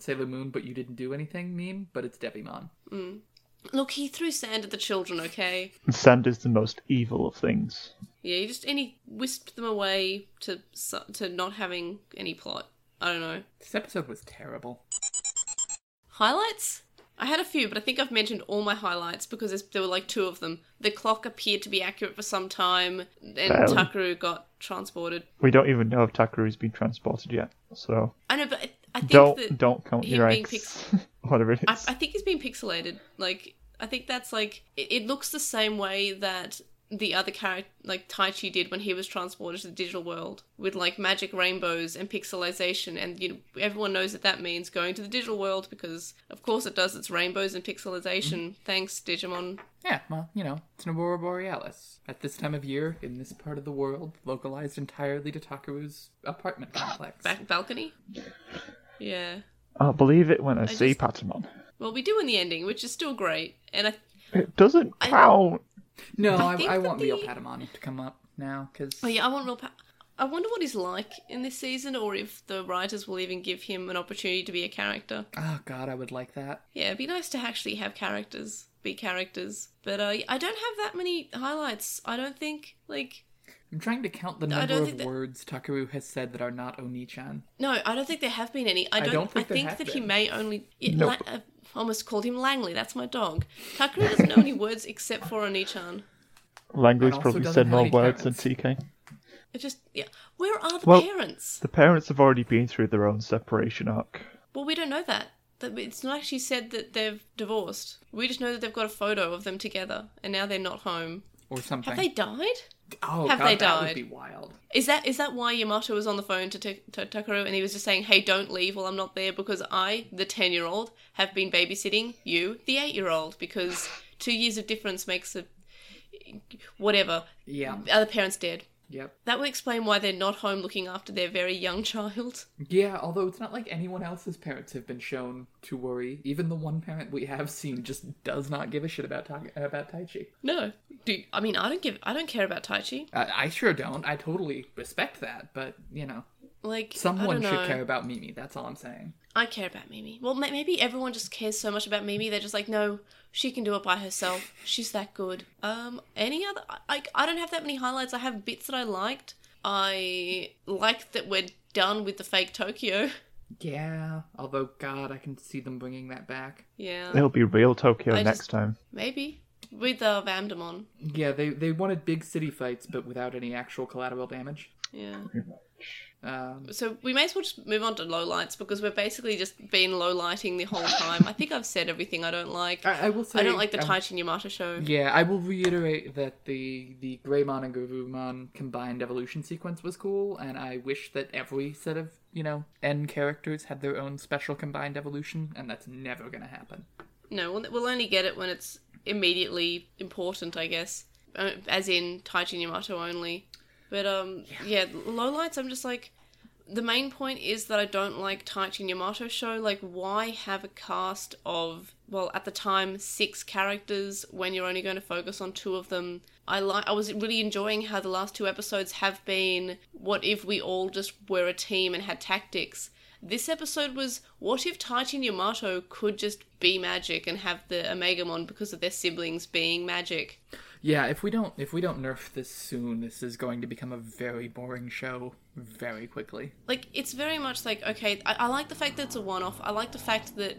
Sailor Moon, but you didn't do anything meme, but it's Devimon. Mm. Look, he threw sand at the children, okay? Sand is the most evil of things. Yeah, he just and he whisked them away to to not having any plot. I don't know. This episode was terrible. Highlights? I had a few, but I think I've mentioned all my highlights because there were like two of them. The clock appeared to be accurate for some time, and Barely. Takeru got transported. We don't even know if Takeru's been transported yet, so I know, but I, I think don't that don't count your being eggs. Whatever it I. I think he's been pixelated. Like, I think that's like it, it looks the same way that the other character, like Taichi, did when he was transported to the digital world with like magic rainbows and pixelization. And you know, everyone knows that that means going to the digital world because, of course, it does. It's rainbows and pixelization. Mm-hmm. Thanks, Digimon. Yeah, well, you know, it's an Aurora Borealis. At this time of year, in this part of the world, localized entirely to Takeru's apartment complex. Back balcony. Yeah. I believe it when I, see just- Patamon. Well, we do in the ending, which is still great. And I, It doesn't I- count. No, I I, think I, that want real Patamon to come up now, because... oh yeah, I want real. Pa- I wonder what he's like in this season, or if the writers will even give him an opportunity to be a character. Oh god, I would like that. Yeah, it'd be nice to actually have characters be characters. But uh, I don't have that many highlights. I don't think like I'm trying to count the number of think that- words Takeru has said that are not Oni-chan. no, I don't think there have been any. I don't. I, don't think think, there have that he been. may only. Yeah, Nope. La- I almost called him Langley. That's my dog. Takeru doesn't know any words except for Oni-chan. Langley's probably said more any words than parents. TK. It just yeah. Where are the Well- parents? The parents have already been through their own separation arc. Well, we don't know that. That it's not actually said that they've divorced. We just know that they've got a photo of them together, and now they're not home. Or something. Have they died? Oh have god, they that would died? be wild. Is that is that why Yamato was on the phone to, T- to Takeru and he was just saying, "Hey, don't leave while I'm not there because I, the ten year old, have been babysitting you, the eight year old, because two years of difference makes a whatever. Yeah. The other parent's dead. Yep. That would explain why they're not home looking after their very young child. Yeah, although it's not like anyone else's parents have been shown to worry. Even the one parent we have seen just does not give a shit about Ta- about Taichi. No, do I mean I don't give I don't care about Taichi. I sure don't. I totally respect that, but you know, Like someone should care about Mimi. That's all I'm saying. I care about Mimi. Well, ma- maybe everyone just cares so much about Mimi. They're just like, no, she can do it by herself. She's that good. Um, any other? I I don't have that many highlights. I have bits that I liked. I like that we're done with the fake Tokyo. Yeah, although God, I can see them bringing that back. Yeah, It'll be real Tokyo I next just- time. maybe with uh, Vandemon. Yeah, they they wanted big city fights, but without any actual collateral damage. Yeah. Um, So we may as well just move on to lowlights because we're basically just been low lighting the whole time. I think I've said everything I don't like. I, I will say I don't like the um, Taichi and Yamato show. Yeah, I will reiterate that the the Greymon and Garurumon combined evolution sequence was cool, and I wish that every set of you know N characters had their own special combined evolution, and that's never gonna happen. No, we'll, we'll only get it when it's immediately important, I guess. uh, as in Taichi Yamato only. But um, yeah, lowlights. I'm just like, the main point is that I don't like Taichi Yamato show. Like, why have a cast of well, at the time, six characters when you're only going to focus on two of them? I like. I was really enjoying how the last two episodes have been. What if we all just were a team and had tactics? This episode was what if Taichi Yamato could just be magic and have the Omegamon because of their siblings being magic? Yeah, if we don't if we don't nerf this soon, this is going to become a very boring show very quickly. Like it's very much like okay, I, I like the fact that it's a one off. I like the fact that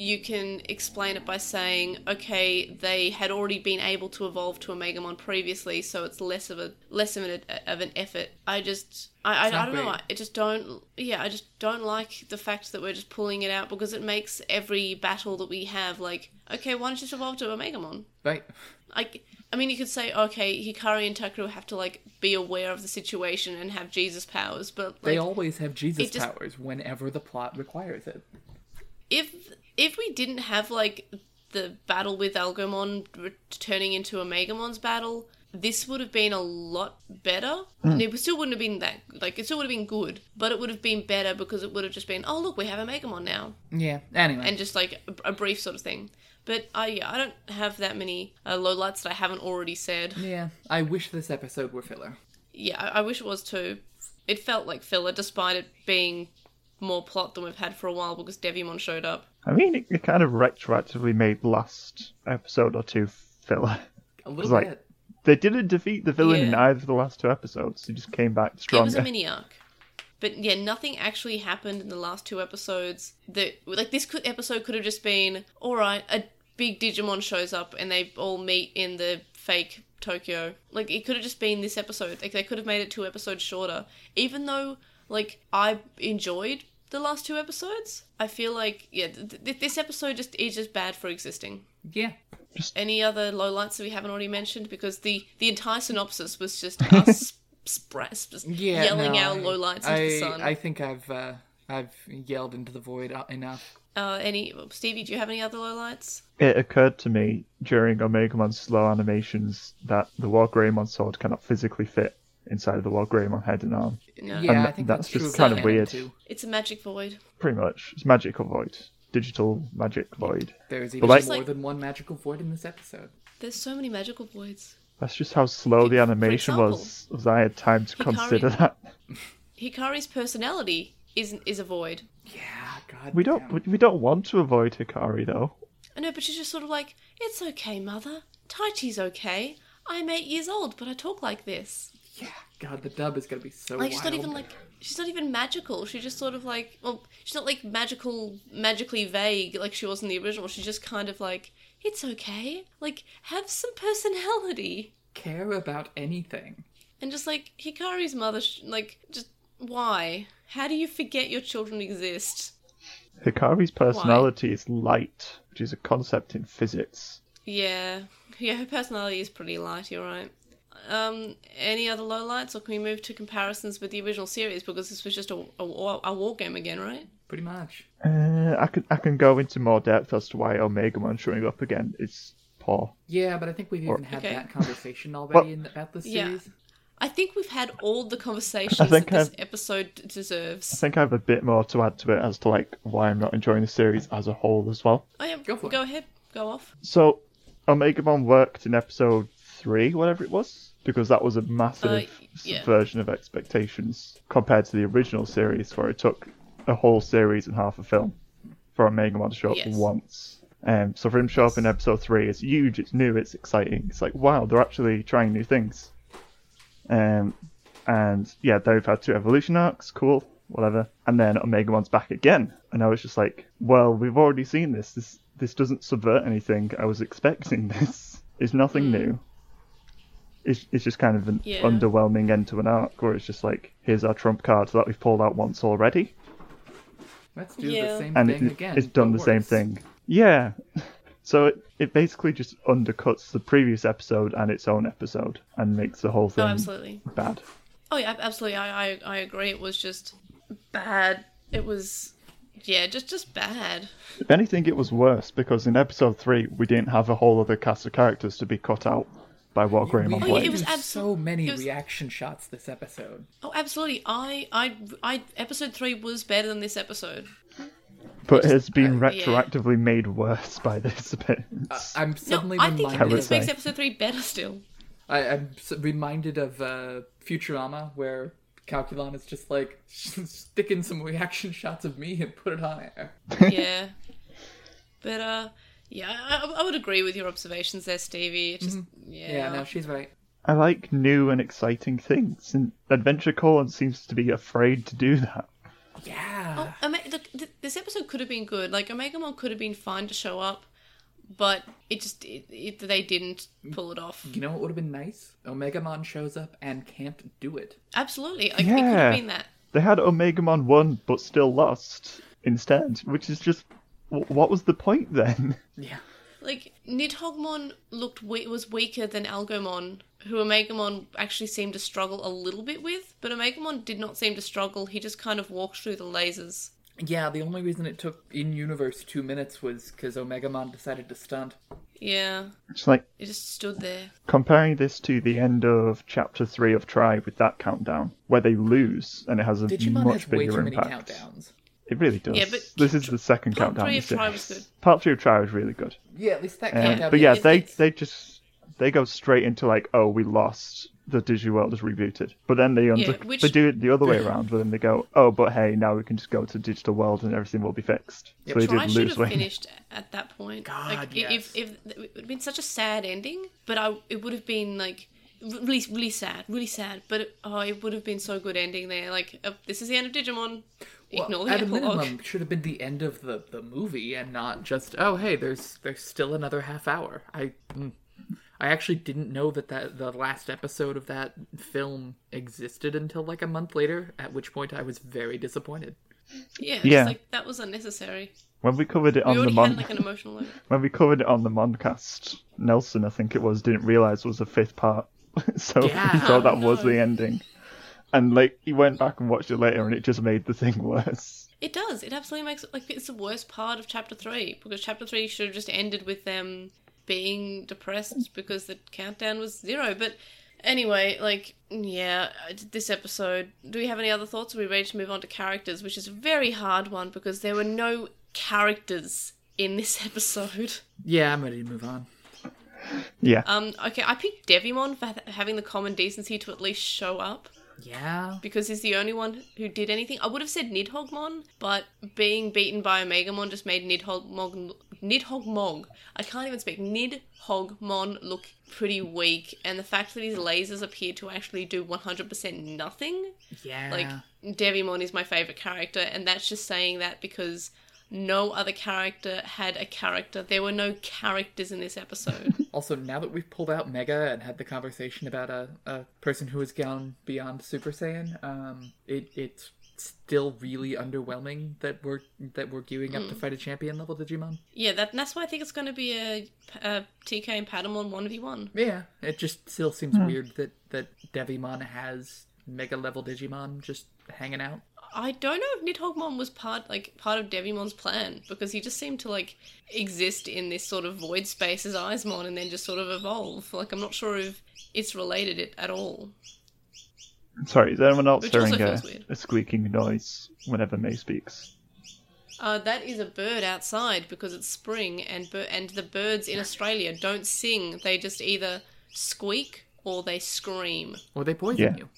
you can explain it by saying, okay, they had already been able to evolve to Omegamon previously, so it's less of a less of an of an effort. I just, I, I, I don't know. I just don't. Yeah, I just don't like the fact that we're just pulling it out because it makes every battle that we have like, okay, why don't you just evolve to Omegamon? Right? Like, I mean, you could say, okay, Hikari and Takeru have to like be aware of the situation and have Jesus powers, but like, They always have Jesus just- powers whenever the plot requires it. if if we didn't have like the battle with Argomon turning into Omegamon's battle, this would have been a lot better. It still wouldn't have been that like it still would have been good, but it would have been better because it would have just been oh look we have Omegamon now Yeah. Anyway. and just like a, a brief sort of thing. But I yeah, I don't have that many uh, lowlights that I haven't already said. yeah. I wish this episode were filler. Yeah, I, I wish it was too. It felt like filler despite it being more plot than we've had for a while because Devimon showed up. I mean, it, it kind of retroactively made the last episode or two filler. A little like- bit. They didn't defeat the villain in either of the last two episodes. They just came back stronger. It was a mini arc. But yeah, nothing actually happened in the last two episodes. That like this could, episode could have just been all right. A big Digimon shows up and they all meet in the fake Tokyo. Like it could have just been this episode. Like they could have made it two episodes shorter. Even though like I enjoyed the last two episodes, I feel like yeah, th- th- this episode just is just bad for existing. Yeah. Any other lowlights that we haven't already mentioned? Because the the entire synopsis was just us spra- sp- Yeah. yelling no, our I- lowlights into I, the sun. I think I've uh, I've yelled into the void uh, enough. Uh, any Stevie? Do you have any other lowlights? It occurred to me during Omegamon's slow animations that the War Greymon sword cannot physically fit inside of the War Greymon head and arm. No, Yeah, And I think that's that's, just true kind of weird. Too. it's a magic void. Pretty much. It's magical void. Digital magic void. There's even like- more Like- than one magical void in this episode. There's so many magical voids. That's just how slow the animation example, was, was I had time to Hikari- consider that. Hikari's personality is is a void. Yeah. God. We don't damn. we- we don't want to avoid Hikari though. I know, but she's just sort of like, it's okay, mother. Taichi's okay. I'm eight years old, but I talk like this. Yeah. God, the dub is gonna be so. Like she's not even like she's not even magical. She's just sort of like well, she's not like magical, magically vague like she was in the original. She's just kind of like it's okay. Like have some personality. care about anything. And just like Hikari's mother, like just why? How do you forget your children exist? Hikari's personality is light, which is a concept in physics. Yeah, yeah, her personality is pretty light. You're right. Um, any other lowlights, or can we move to comparisons with the original series because this was just a a, war- a war game again, right? Pretty much. Uh, I can I can go into more depth as to why Omegamon showing up again is poor. Yeah, but I think we've even had Okay. that conversation already in, about this Yeah. series. I think we've had all the conversations I that this I've- episode deserves. I think I have a bit more to add to it as to like why I'm not enjoying the series as a whole as well. Oh yeah, Go go ahead, go off. So Omegamon worked in episode three, whatever it was, because that was a massive Uh, yeah. subversion of expectations compared to the original series, where it took a whole series and half a film for Omegamon to show up Yes. once. Um, so for him to show up in episode three, it's huge, it's new, it's exciting. It's like wow, they're actually trying new things. Um, and yeah, they've had two evolution arcs, cool, whatever. And then Omegamon's back again, and I was just like, well, we've already seen this. This this doesn't subvert anything. I was expecting this. It's nothing new. It's it's just kind of an Yeah. underwhelming end to an arc, where it's just like, here's our trump card that we've pulled out once already, Let's do Yeah. the same and thing it, again. it's done but the same thing. Yeah. So it, it basically just undercuts the previous episode and its own episode and makes the whole thing Oh, thing absolutely. bad. Oh yeah, absolutely. I, I I agree. It was just bad. It was yeah, just just bad. If anything, it was worse because in episode three we didn't have a whole other cast of characters to be cut out. By what Graham We on Oh, yeah, played. it was do absol- so many was- reaction shots this episode. Oh, absolutely. I, I, I. Episode three was better than this episode. but it has been uh, yeah. retroactively made worse by this appearance. I'm No, suddenly I think reminded. this makes episode three better still. I, I'm reminded of uh, Futurama, where Calculon is just like stick in some reaction shots of me and put it on air. yeah. But uh, yeah, I, I would agree with your observations there, Stevie. It's just yeah. Mm-hmm. Yeah, no, she's right. I like new and exciting things, and Adventure Corps seems to be afraid to do that. Yeah. Oh, Ome- look, th- this episode could have been good. Like Omegamon could have been fine to show up, but it just it, it, they didn't pull it off. You know what would have been nice? Omegamon shows up and can't do it. Absolutely, like, it could Yeah. have been that. They had Omegamon won, but still lost instead, which is just wh- what was the point then? Yeah. Like Nidhoggmon looked we- was weaker than Argomon, who Omegamon actually seemed to struggle a little bit with. But Omegamon did not seem to struggle. He just kind of walked through the lasers. Yeah, the only reason it took in universe two minutes was because Omegamon decided to stunt. Yeah, It's like it just stood there. comparing this to the end of chapter three of Tri with that countdown, where they lose and it has a Digimon much has way bigger too many impact. countdowns. It really does. Yeah, but this is the second part countdown. three in of Tri was good. Part three of Tri was really good. Yeah, at least that Um, countdown. but yeah, they it's- they just they go straight into like, oh, we lost. The Digiworld is rebooted, but then they under- which- they do it the other way around. But then they go, oh, but hey, now we can just go to digital world and everything will be fixed. Yep. so they Tri did should lose have weight. finished at that point. God, like, i- yes. if if it would have been such a sad ending, but I it would have been like really really sad, really sad. But it, oh, it would have been so good ending there. Like uh, this is the end of Digimon. Ignore Well, the at a minimum, should have been the end of the, the movie and not just oh hey there's there's still another half hour. I mm, I actually didn't know that, that the last episode of that film existed until like a month later. At which point I was very disappointed. Yeah, Yeah. like that was unnecessary. When we covered it We on the mon- had like an emotional when we covered it on the Moncast, Nelson, I think it was, didn't realize was the fifth part, so Yeah. he thought that oh, was the ending. And like he went back and watched it later, and it just made the thing worse. It does. It absolutely makes it like it's the worst part of chapter three because chapter three should have just ended with them being depressed because the countdown was zero. But anyway, like yeah, this episode. Do we have any other thoughts? Are we ready to move on to characters, which is a very hard one because there were no characters in this episode. Yeah, I'm ready to move on. Yeah, Um, okay, I picked Devimon for ha- having the common decency to at least show up. Yeah, because he's the only one who did anything. I would have said Nidhoggmon, but being beaten by Omegamon just made Nidhoggmon Nidhoggmon. I can't even speak. Nidhoggmon look pretty weak, and the fact that his lasers appear to actually do 100% nothing. yeah. Like Devimon is my favorite character, and that's just saying that because no other character had a character. There were no characters in this episode. Also, now that we've pulled out Mega and had the conversation about a, a person who has gone beyond Super Saiyan, um, it it's still really underwhelming that we're that we're gearing up to fight a champion level Digimon. yeah, that, that's why I think it's going to be a, a TK and Patamon 1v1. Yeah, it just still seems weird that that Devimon has Mega level Digimon just hanging out. I don't know if Nidhoggmon was part like part of Devimon's plan because he just seemed to like exist in this sort of void space as Eyesmon and then just sort of evolve. Like I'm not sure if it's related it at all. sorry. Is anyone else Which hearing a, a squeaking noise whenever May speaks? Uh, that is a bird outside because it's spring and bir- and the birds in Australia don't sing. They just either squeak or they scream. Or they poison Yeah. you.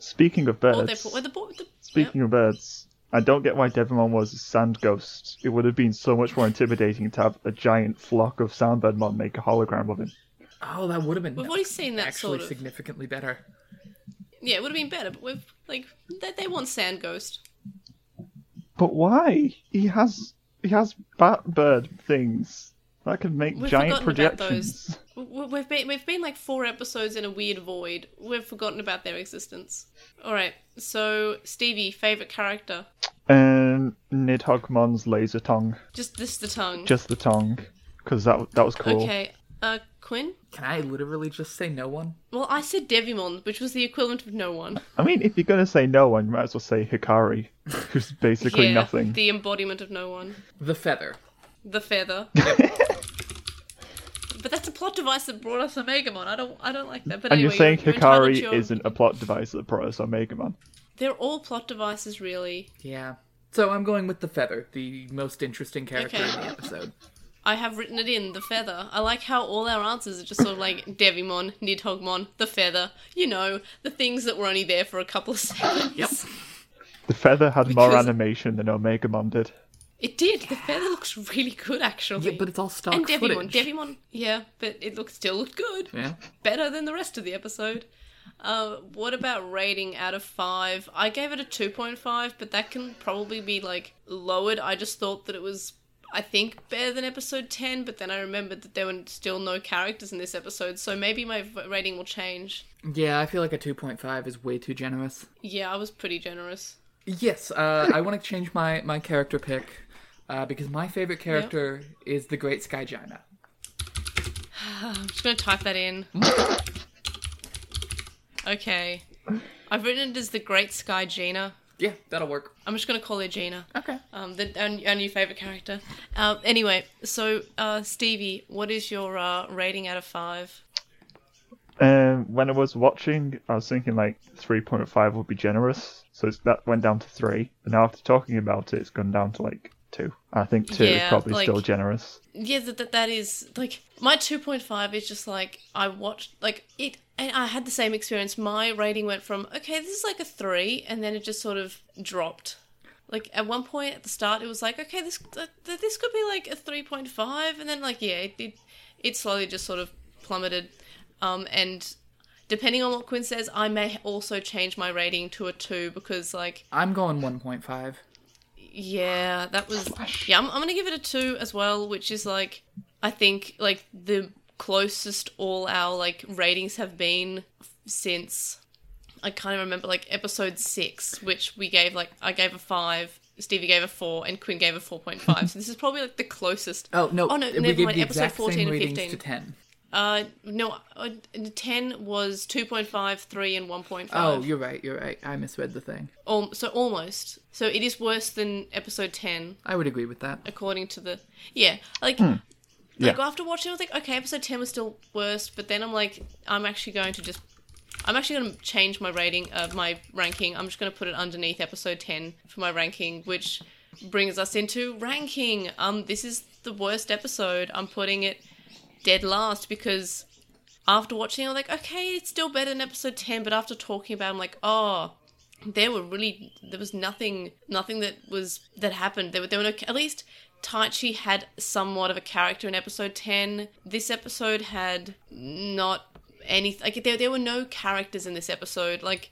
Speaking of Or they birds, put, or the, bo- the speaking of birds, I don't get why Devimon was a sand ghost. It would have been so much more intimidating to have a giant flock of Soundbirdmon make a hologram of him. Oh, that would have been We've already seen that actually sort of. significantly better. Yeah, it would have been better, but we've like they, they want Sand Ghost. But why? He has he has bat bird things that can make We've giant forgotten about projections. W- We've been we've been like four episodes in a weird void. We've forgotten about their existence. All right, so Stevie, favorite character? Um, Nidhoggmon's laser tongue, Just this the tongue. just the tongue, because that that was cool. Okay, uh, Quinn. Can I literally just say no one? Well, I said Devimon, which was the equivalent of no one. I mean, if you're gonna say no one, you might as well say Hikari, who's basically yeah, nothing. the embodiment of no one. The feather. The feather. but that's a plot device that brought us Omegamon. I don't, I don't like that. But and anyway, you're saying you're entitled Hikari to your- isn't a plot device that brought us Omegamon. They're all plot devices, really. Yeah. So I'm going with the feather, the most interesting character Okay. in the episode. I have written it in the feather. I like how all our answers are just sort of like Devimon, Nidhoggmon, the feather. You know, the things that were only there for a couple of seconds. Yep. The feather had more animation than Omegamon did. It did. The feather looks really good, actually. Yeah, but it's all stock and Devimon, footage. Devimon, yeah, but it looked still looked good. Yeah. Better than the rest of the episode. Uh, what about rating out of five? I gave it a two point five, but that can probably be like lowered. I just thought that it was, I think, better than episode ten. But then I remembered that there were still no characters in this episode, so maybe my rating will change. Yeah, I feel like a 2.5 is way too generous. Yeah, I was pretty generous. Yes, uh, I want to change my, my character pick uh, because my favorite character is the Great Sky Jaina. I'm just gonna type that in. Okay, I've written it as the Great Sky Gina. Yeah, that'll work. I'm just gonna call her Gina. Okay. Um, the, our, our new favorite character. Uh, anyway, so uh, Stevie, what is your uh, rating out of five? Um, when I was watching, I was thinking like 3.5 would be generous, so it's, that went down to three. But now after talking about it, it's gone down to like two. I think two is probably like- still generous. Yeah, that, that that is like my two point five is just like I watched like it, and I had the same experience. My rating went from okay, this is like a three, and then it just sort of dropped. Like at one point at the start, it was like okay, this th- th- this could be like a three point five, and then like yeah, it, it it slowly just sort of plummeted. Um, and depending on what Quinn says, I may also change my rating to a two because like I'm going 1.5. yeah, that was. Yeah, I'm, I'm gonna give it a two as well, which is like, I think like the closest all our like ratings have been since. I kind of remember like episode six, which we gave like I gave a five, Stevie gave a four, and Quinn gave a four point five. so this is probably like the closest. Oh, no, Oh, no, we never gave mind, episode exact 14 same and ratings 15. to 10. Uh, no, uh, ten was 2.5, 3, and 1.5. Oh, you're right, you're right. I misread the thing. Al- so almost. So it is worse than episode ten. I would agree with that. according to the yeah like Yeah. like after watching I was like okay episode 10 was still worse but then I'm like I'm actually going to just I'm actually going to change my rating of my ranking I'm just going to put it underneath episode 10 for my ranking which brings us into ranking um this is the worst episode I'm putting it dead last because after watching I'm like okay it's still better than episode 10 but after talking about it, I'm like oh there were really there was nothing nothing that was that happened. There were there were no at least Taichi had somewhat of a character in episode 10 this episode had not any like there, there were no characters in this episode. Like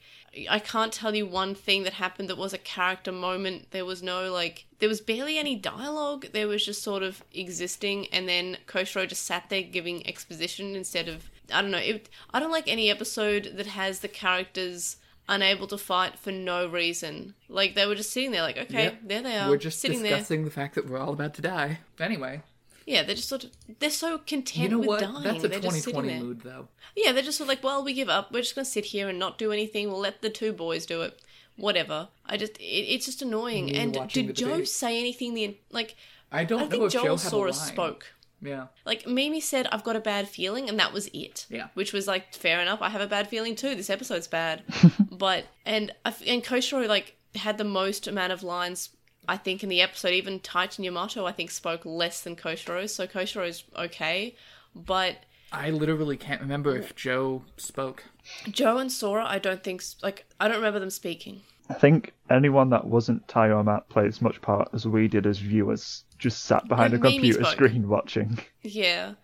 I can't tell you one thing that happened that was a character moment. There was no like there was barely any dialogue. There was just sort of existing and then Koshiro just sat there giving exposition instead of I don't know. It, I don't like any episode that has the characters unable to fight for no reason. Like they were just sitting there like okay, Yep. there they are. We're just sitting there. discussing the fact that we're all about to die. Anyway, Yeah, they're just sort of they're so content you know with what? dying. That's a they're just 2020 there. mood, though. Yeah, they're just sort of like, well, we give up. We're just gonna sit here and not do anything. We'll let the two boys do it. Whatever. I just, it, it's just annoying. Me and did Joe debate. say anything? The like, I don't I know think if Joe Joel a Sora spoke. Yeah. Like Mimi said, I've got a bad feeling, and that was it. Yeah. Which was like fair enough. I have a bad feeling too. This episode's bad, but and and Koshiro like had the most amount of lines. I think in the episode, even Titan Yamato, I think spoke less than Koshiro. So Koshiro's okay, but I literally can't remember if Joe spoke. Joe and Sora, I don't think like I don't remember them speaking. I think anyone that wasn't Tayo or Matt played as much part as we did as viewers, just sat behind Like a computer screen watching. Yeah,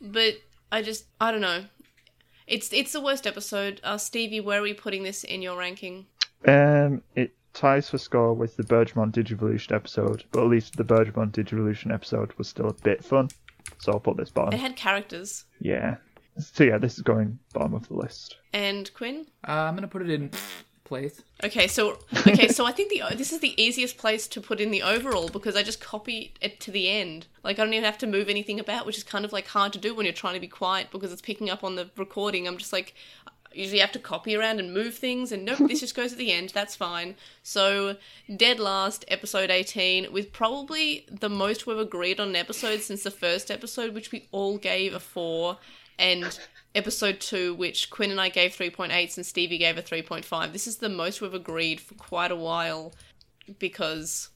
but I just I don't know. It's it's the worst episode. Uh, Stevie, where are we putting this in your ranking? Um, it ties for score with the Bergemon Digivolution episode, but at least the Bergemon Digivolution episode was still a bit fun. So I'll put this bottom. It had characters. Yeah. So yeah, this is going bottom of the list. And Quinn. Uh, I'm gonna put it in place. Okay, so okay, so I think the this is the easiest place to put in the overall because I just copy it to the end. Like I don't even have to move anything about, which is kind of like hard to do when you're trying to be quiet because it's picking up on the recording. I'm just like, usually have to copy around and move things, and nope, this just goes at the end. That's fine. So, dead last, episode 18, with probably the most we've agreed on an episode since the first episode, which we all gave a 4, and episode 2, which Quinn and I gave 3.8s and Stevie gave a 3.5. This is the most we've agreed for quite a while because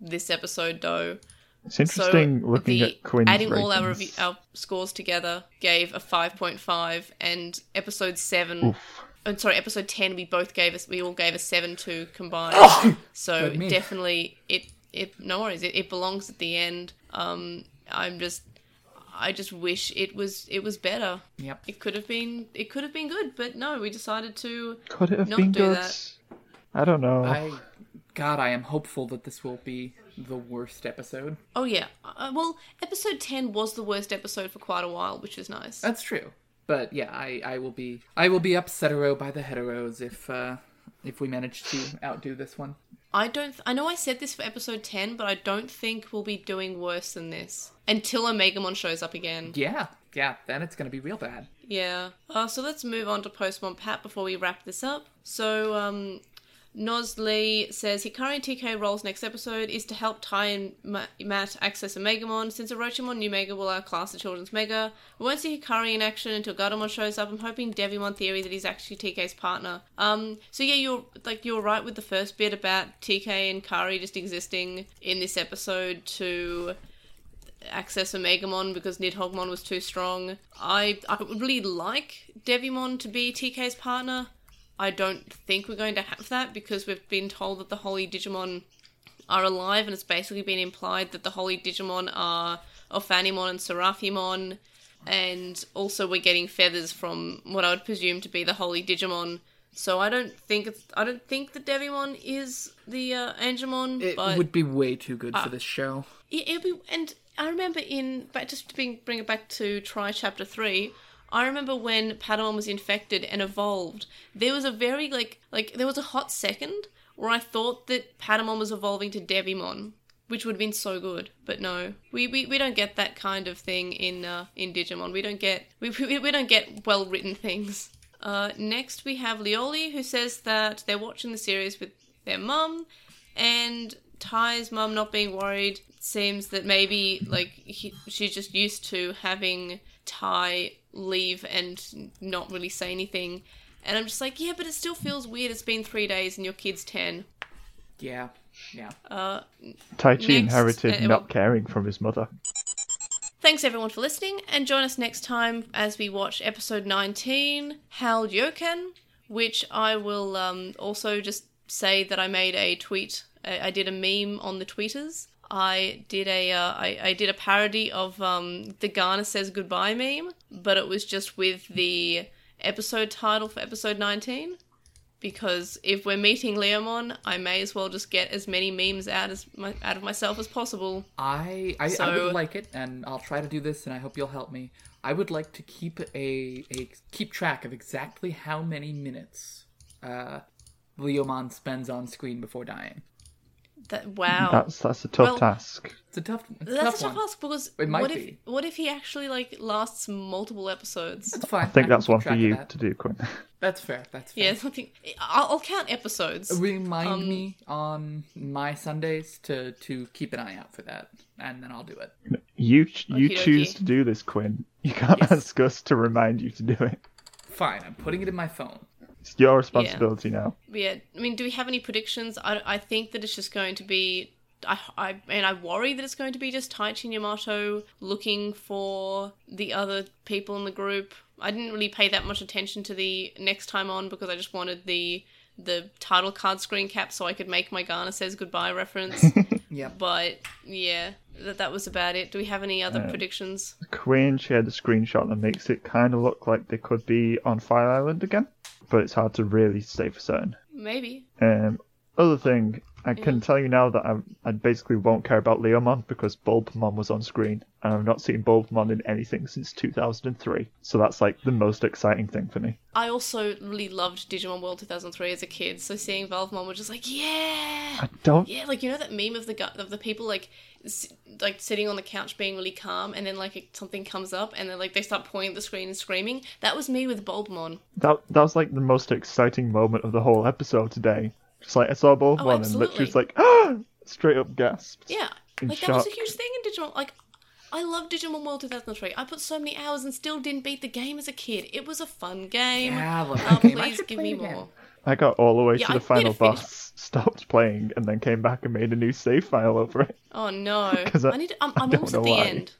this episode, though, It's interesting so looking the, at Quinn's adding all our ratings. review, our scores together gave a 5.5 and episode 7 Oof. I'm sorry episode 10 we both gave us we all gave a 7 to combined so definitely it it no worries it, it belongs at the end um I'm just I just wish it was it was better Yep. it could have been it could have been good but no we decided to Could it have not been do good? that. I don't know. I, God, I am hopeful that this will be the worst episode. oh yeah uh, well episode 10 was the worst episode for quite a while which is nice That's true. But yeah, I, I will be I will be upsetero by the heteros if uh, if we manage to outdo this one. I don't. I know I said this for episode ten, but I don't think we'll be doing worse than this until Omegamon shows up again. Yeah, yeah. Then it's gonna be real bad. Yeah. Uh, so let's move on to Postmon Pat before we wrap this up. So, um, Noz Lee says Hikari and TK roles next episode is to help Ty and Ma- Matt access Omegamon. Since Orochimon New Mega will outclass the Children's Mega, we won't see Hikari in action until Gatomon shows up. I'm hoping Devimon theory that he's actually TK's partner. Um, so yeah, you're like you're right with the first bit about TK and Kari just existing in this episode to access Omegamon because Nidhoggmon was too strong. I I would really like Devimon to be TK's partner. I don't think we're going to have that because we've been told that the Holy Digimon are alive, and it's basically been implied that the Holy Digimon are Ophanimon and Seraphimon, and also we're getting feathers from what I would presume to be the Holy Digimon. So I don't think it's I don't think that Devimon is the uh, Angemon, It but would be way too good for this show. it, it'll be, and I remember in, but just to bring, bring it back to Tri chapter three. I remember when Patamon was infected and evolved. There was a very like like there was a hot second where I thought that Patamon was evolving to Devimon, which would have been so good. But no, we, we, we don't get that kind of thing in uh, in Digimon. We don't get we, we, we don't get well written things. Uh, next we have Lioli who says that they're watching the series with their mum and Ty's mum not being worried seems that maybe like he, she's just used to having Ty leave and not really say anything. And I'm just like, yeah, but it still feels weird. It's been three days and your kid's ten. Yeah, yeah. Uh, Taichi Next, inherited uh, not caring from his mother. thanks everyone for listening, and join us next time as we watch episode 19, Hal Yoken, which I will um, also just say that I made a tweet. I, I did a meme on the tweeters. I did a uh, I, I did a parody of um, the Ghana says goodbye meme, but it was just with the episode title for episode 19. Because if we're meeting Leomon, I may as well just get as many memes out as my, out of myself as possible. I I, I would like it, and I'll try to do this, and I hope you'll help me. I would like to keep a a keep track of exactly how many minutes uh, Leomon spends on screen before dying. That wow. That's that's a tough Well, task. It's a tough, it's That's tough a tough one. ask because It might what if be. what if he actually like lasts multiple episodes? It's fine. I think can that's one for you that. to do, Quinn. That's fair. That's fair. Yeah, I think I'll, I'll count episodes. Remind Um, me on my Sundays to to keep an eye out for that, and then I'll do it. You ch- you Okie choose dokie. to do this, Quinn. You can't Yes. ask us to remind you to do it. Fine. I'm putting it in my phone. It's your responsibility now. Yeah, I mean, do we have any predictions? I, I think that it's just going to be. I, I and I worry that it's going to be just Taichi Yamato looking for the other people in the group. I didn't really pay that much attention to the next time on because I just wanted the the title card screen cap so I could make my Ghana says goodbye reference. yeah. but yeah, that that was about it. Do we have any other Uh, predictions? Quinn shared a screenshot that makes it kind of look like they could be on Fire Island again, but it's hard to really say for certain. Maybe. Um, other thing, I can tell you now that I'm, I basically won't care about Leomon because Bulbamon was on screen, and I've not seen Bulbamon in anything since 2003. So that's like the most exciting thing for me. I also really loved Digimon World 2003 as a kid, so seeing Valvemon was just like, yeah, I don't. yeah, like you know that meme of the gu- of the people like s- like sitting on the couch being really calm, and then like something comes up, and then like they start pointing at the screen and screaming. That was me with Bulbamon. That that was like the most exciting moment of the whole episode today. Just like I saw Bulbamon and literally was like, ah! straight up gasped. Yeah, In like that was a huge thing in Digimon. Like, I love Digimon World 2003. I put so many hours and still didn't beat the game as a kid. It was a fun game. Yeah, I love Oh, game. Please give me it again. more. I got all the way Yeah, to I the final need to finish- boss, stopped playing, and then came back and made a new save file over it. Oh no! 'Cause I- I need. To, I'm, I I'm don't almost at the why. end.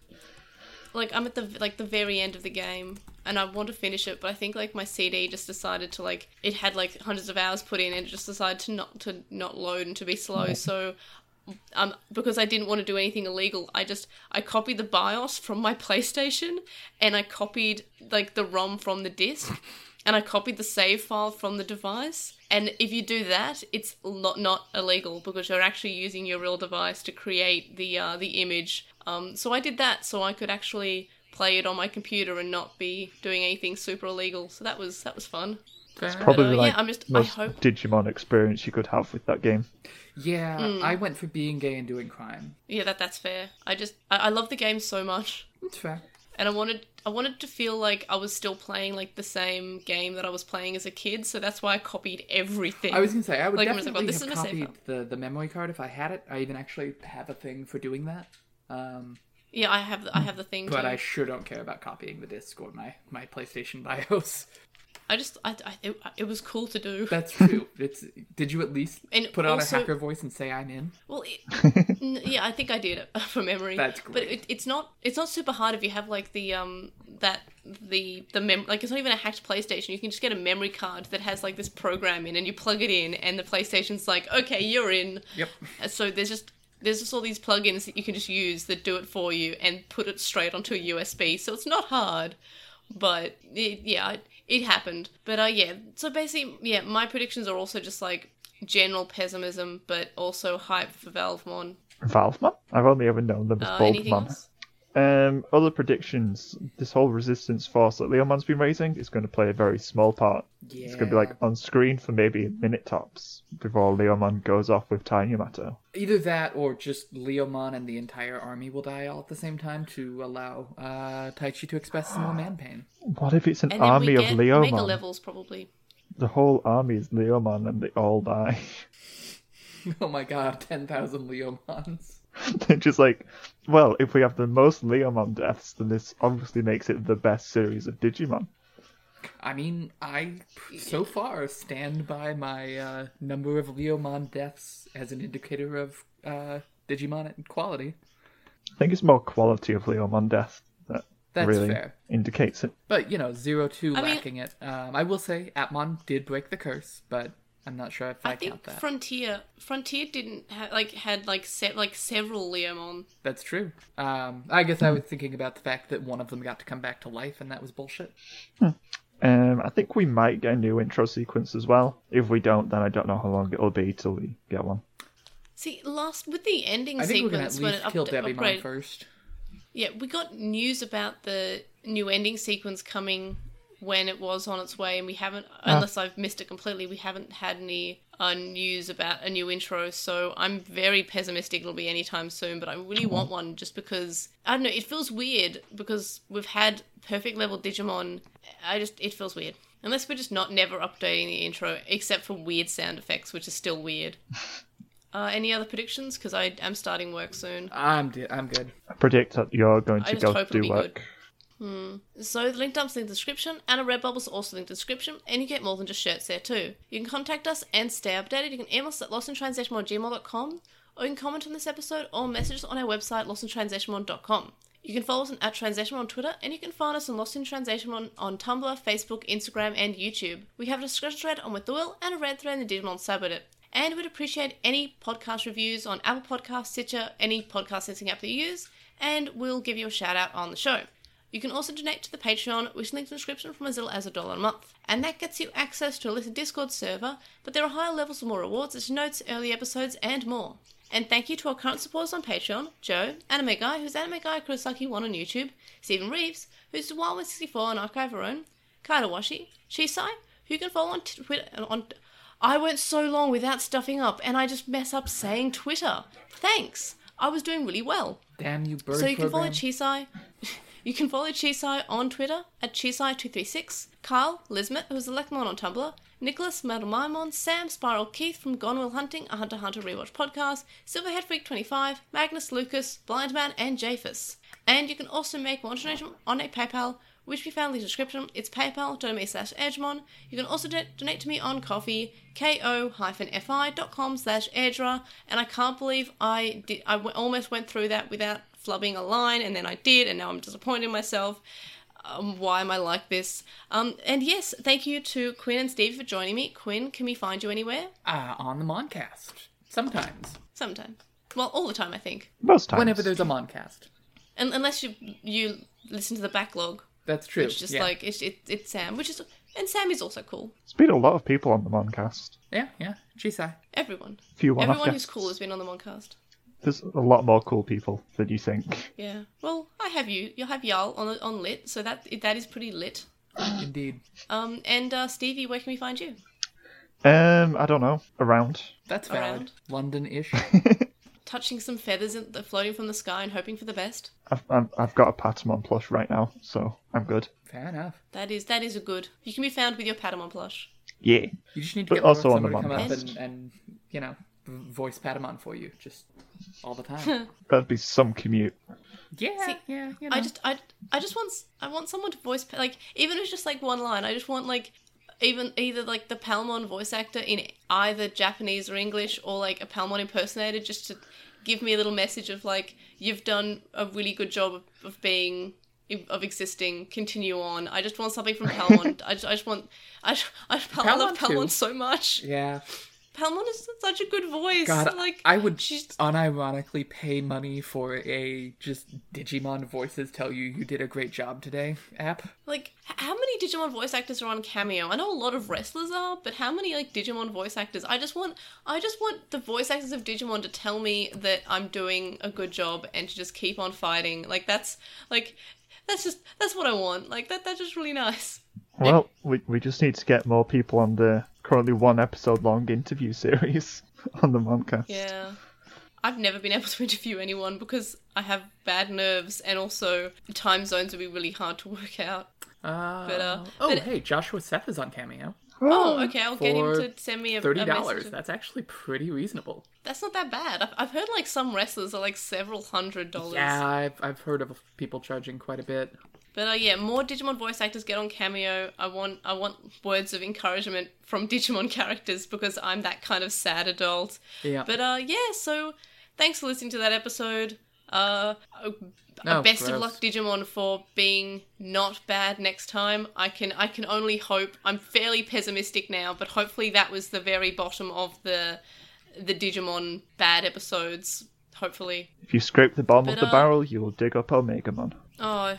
Like I'm at the like the very end of the game, and I want to finish it, but I think like my CD just decided to like it had like hundreds of hours put in, and it just decided to not to not load and to be slow. So, um, because I didn't want to do anything illegal, I just I copied the BIOS from my PlayStation, and I copied like the ROM from the disc. And I copied the save file from the device. And if you do that, it's not not illegal because you're actually using your real device to create the uh, the image. Um, so I did that so I could actually play it on my computer and not be doing anything super illegal. So that was that was fun. Fair. Probably uh, yeah, like I'm just- I most hope- Digimon experience you could have with that game. Yeah, Hmm. I went for being gay and doing crime. Yeah, that that's fair. I just I, I love the game so much, It's fair. and I wanted I wanted to feel like I was still playing like the same game that I was playing as a kid. So that's why I copied everything. I was gonna say I would Like, I was like, definitely well, this have is my save copied the, the memory card if I had it. I even actually have a thing for doing that. Um, yeah, I have the, I have the thing. but too. I sure don't care about copying the disc or my, my PlayStation BIOS. I just I, I it, it was cool to do. That's true. it's did you at least And put on a hacker voice and say I'm in? Well, it, n- yeah, I think I did it from memory. That's But great. it, it's not it's not super hard if you have like the um that the the mem like it's not even a hacked PlayStation. You can just get a memory card that has like this program in, and you plug it in, and the PlayStation's like, okay, you're in. Yep. So there's just there's just all these plugins that you can just use that do it for you and put it straight onto a USB. So it's not hard, but it, yeah, it, it happened. But uh, yeah, so basically, yeah, my predictions are also just like general pessimism, but also hype for Valvemon. Valvemon? I've only ever known them as Uh, else? Um, other predictions. This whole resistance force that Leomon's been raising is going to play a very small part. Yeah. It's going to be like on screen for maybe a minute tops before Leomon goes off with Tai Yamato. Either that or just Leomon and the entire army will die all at the same time to allow uh, Taichi to express some more man pain. What if it's an And then army we of get mega Leomon? levels probably. The whole army is Leomon and they all die. oh my god, 10,000 Leomons. They're just like, well, if we have the most Leomon deaths, then this obviously makes it the best series of Digimon. I mean, I so far stand by my uh, number of Leomon deaths as an indicator of uh, Digimon quality. I think it's more quality of Leomon death that That's really fair. indicates it. But, you know, Zero Two I mean- lacking it. Um, I will say Atmon did break the curse, but I'm not sure if I, I think that. Frontier Frontier didn't ha- like had like se- like several Leomon. That's true. Um, I guess I was thinking about the fact that one of them got to come back to life, and that was bullshit. Um, I think we might get a new intro sequence as well. If we don't, then I don't know how long it'll be till we get one. See, last with the ending I think we're gonna sequence at when least it kill upda- Devimon upgrade- first. Yeah, we got news about the new ending sequence coming when it was on its way, and we haven't, unless I've missed it completely, we haven't had any uh, news about a new intro. So I'm very pessimistic it'll be anytime soon, but I really want one just because I don't know. It feels weird because we've had perfect level Digimon. I just it feels weird. Unless we're just not never updating the intro, except for weird sound effects, which is still weird. Uh, any other predictions? Because I am starting work soon. I'm di- I'm good. I predict that you're going to go hope it'll do work. So the link dump's in the description, and a Redbubble's also in the description, and you get more than just shirts there too. You can contact us and stay updated. You can email us at lostintranslationmon@gmail.com, or you can comment on this episode or message us on our website lostintranslationmon.com. You can follow us on at Translationmon on Twitter, and you can find us on Lost in Translationmon on on Tumblr, Facebook, Instagram, and YouTube. We have a discussion thread on With the Will and a red thread in the Digimon subreddit. And we'd appreciate any podcast reviews on Apple Podcasts, Stitcher, any podcast listening app that you use, and we'll give you a shout out on the show. You can also donate to the Patreon, which links in the description from as little as a dollar a month. And that gets you access to a listed Discord server, but there are higher levels of more rewards, such as notes, early episodes, and more. And thank you to our current supporters on Patreon, Joe, Anime Guy, who's Anime Guy Kurosaki1 on YouTube, Stephen Reeves, who's Wild164 on Archive Our Own, Kaidawashi, Shisai, who you can follow on Twitter on I went so long without stuffing up and I just mess up saying Twitter. Thanks. I was doing really well. Damn you, bird So you can follow program. Chisai. You can follow Chisai on Twitter at Chisai236, Carl Lismet, who's a Lekmon on Tumblr, Nicholas Madelmaimon, Sam Spiral Keith from Gon Will Hunting, a Hunter Hunter rewatch podcast, Silverhead Freak 25, Magnus Lucas, Blindman, and Japhus. And you can also make one donation on a PayPal, which we found in the description. It's paypal.me slash edgemon. You can also do- donate to me on Ko-fi, ko-fi.com slash edra. And I can't believe I did. I w- almost went through that without flubbing a line, and then I did, and now I'm disappointed in myself. Um, why am I like this? Um, and yes, thank you to Quinn and Steve for joining me. Quinn, can we find you anywhere? Uh, on the Moncast. Sometimes. Sometimes. Well, all the time, I think. Most times. Whenever there's a Moncast. Un- unless you you listen to the backlog, That's true. It's just yeah. like it's it, it's Sam, which is and Sam is also cool. There's been a lot of people on the Moncast. Yeah, yeah. Chisai. Everyone, Few one-off everyone who's cool has been on the Moncast. There's a lot more cool people than you think. Yeah. Well, I have you. You'll have Yarl on on lit, so that that is pretty lit. Indeed. Um, and uh, Stevie, where can we find you? Um, I don't know. Around. That's valid. Around. London-ish. Touching some feathers in, floating from the sky and hoping for the best. I've, I've, I've got a Patamon plush right now, so I'm good. Fair enough. That is that is a good. You can be found with your Patamon plush. Yeah. You just need to But get also also on the someone to come up and, and, you know, voice Patamon for you, just all the time. That'd be some commute. yeah, See, yeah, you know. I just I I just want I want someone to voice like even if it's just like one line. I just want like even either like the Palmon voice actor in either Japanese or English or like a Palmon impersonator just to give me a little message of like you've done a really good job of, of being of existing. Continue on. I just want something from Palmon. I just I just want I just, I, I love Palmon too. Palmon so much. yeah. Palmon is such a good voice. God, like I would she's unironically pay money for a just Digimon voices tell you you did a great job today app. Like, how many Digimon voice actors are on Cameo? I know a lot of wrestlers are, but how many like Digimon voice actors? I just want, I just want the voice actors of Digimon to tell me that I'm doing a good job and to just keep on fighting. Like that's like, that's just that's what I want. Like that that's just really nice. Well, we, we just need to get more people on the currently one episode long interview series on the Moncast. Yeah. I've never been able to interview anyone because I have bad nerves and also time zones would be really hard to work out. Uh, But, uh, oh, but- hey, Joshua Seth is on Cameo. Oh, okay. I'll get him to send me a a Thirty dollars. That's actually pretty reasonable. That's not that bad. I've, I've heard like some wrestlers are like several hundred dollars. Yeah, I've I've heard of people charging quite a bit. But uh, yeah, more Digimon voice actors get on Cameo. I want I want words of encouragement from Digimon characters because I'm that kind of sad adult. Yeah. But uh, yeah, so thanks for listening to that episode. Uh, uh, No, best of luck, Digimon, for being not bad next time. I can I can only hope. I'm fairly pessimistic now, but hopefully that was the very bottom of the the Digimon bad episodes. Hopefully. If you scrape the bottom But, of the uh, barrel, you will dig up Omegamon. Oh,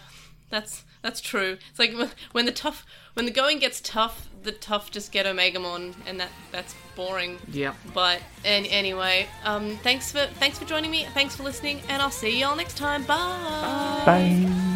that's that's true. It's like when- when the tough when the going gets tough, the tough just get Omegamon, and that that's boring. Yeah. But and anyway, um, thanks for thanks for joining me. Thanks for listening, and I'll see y'all next time. Bye. Bye.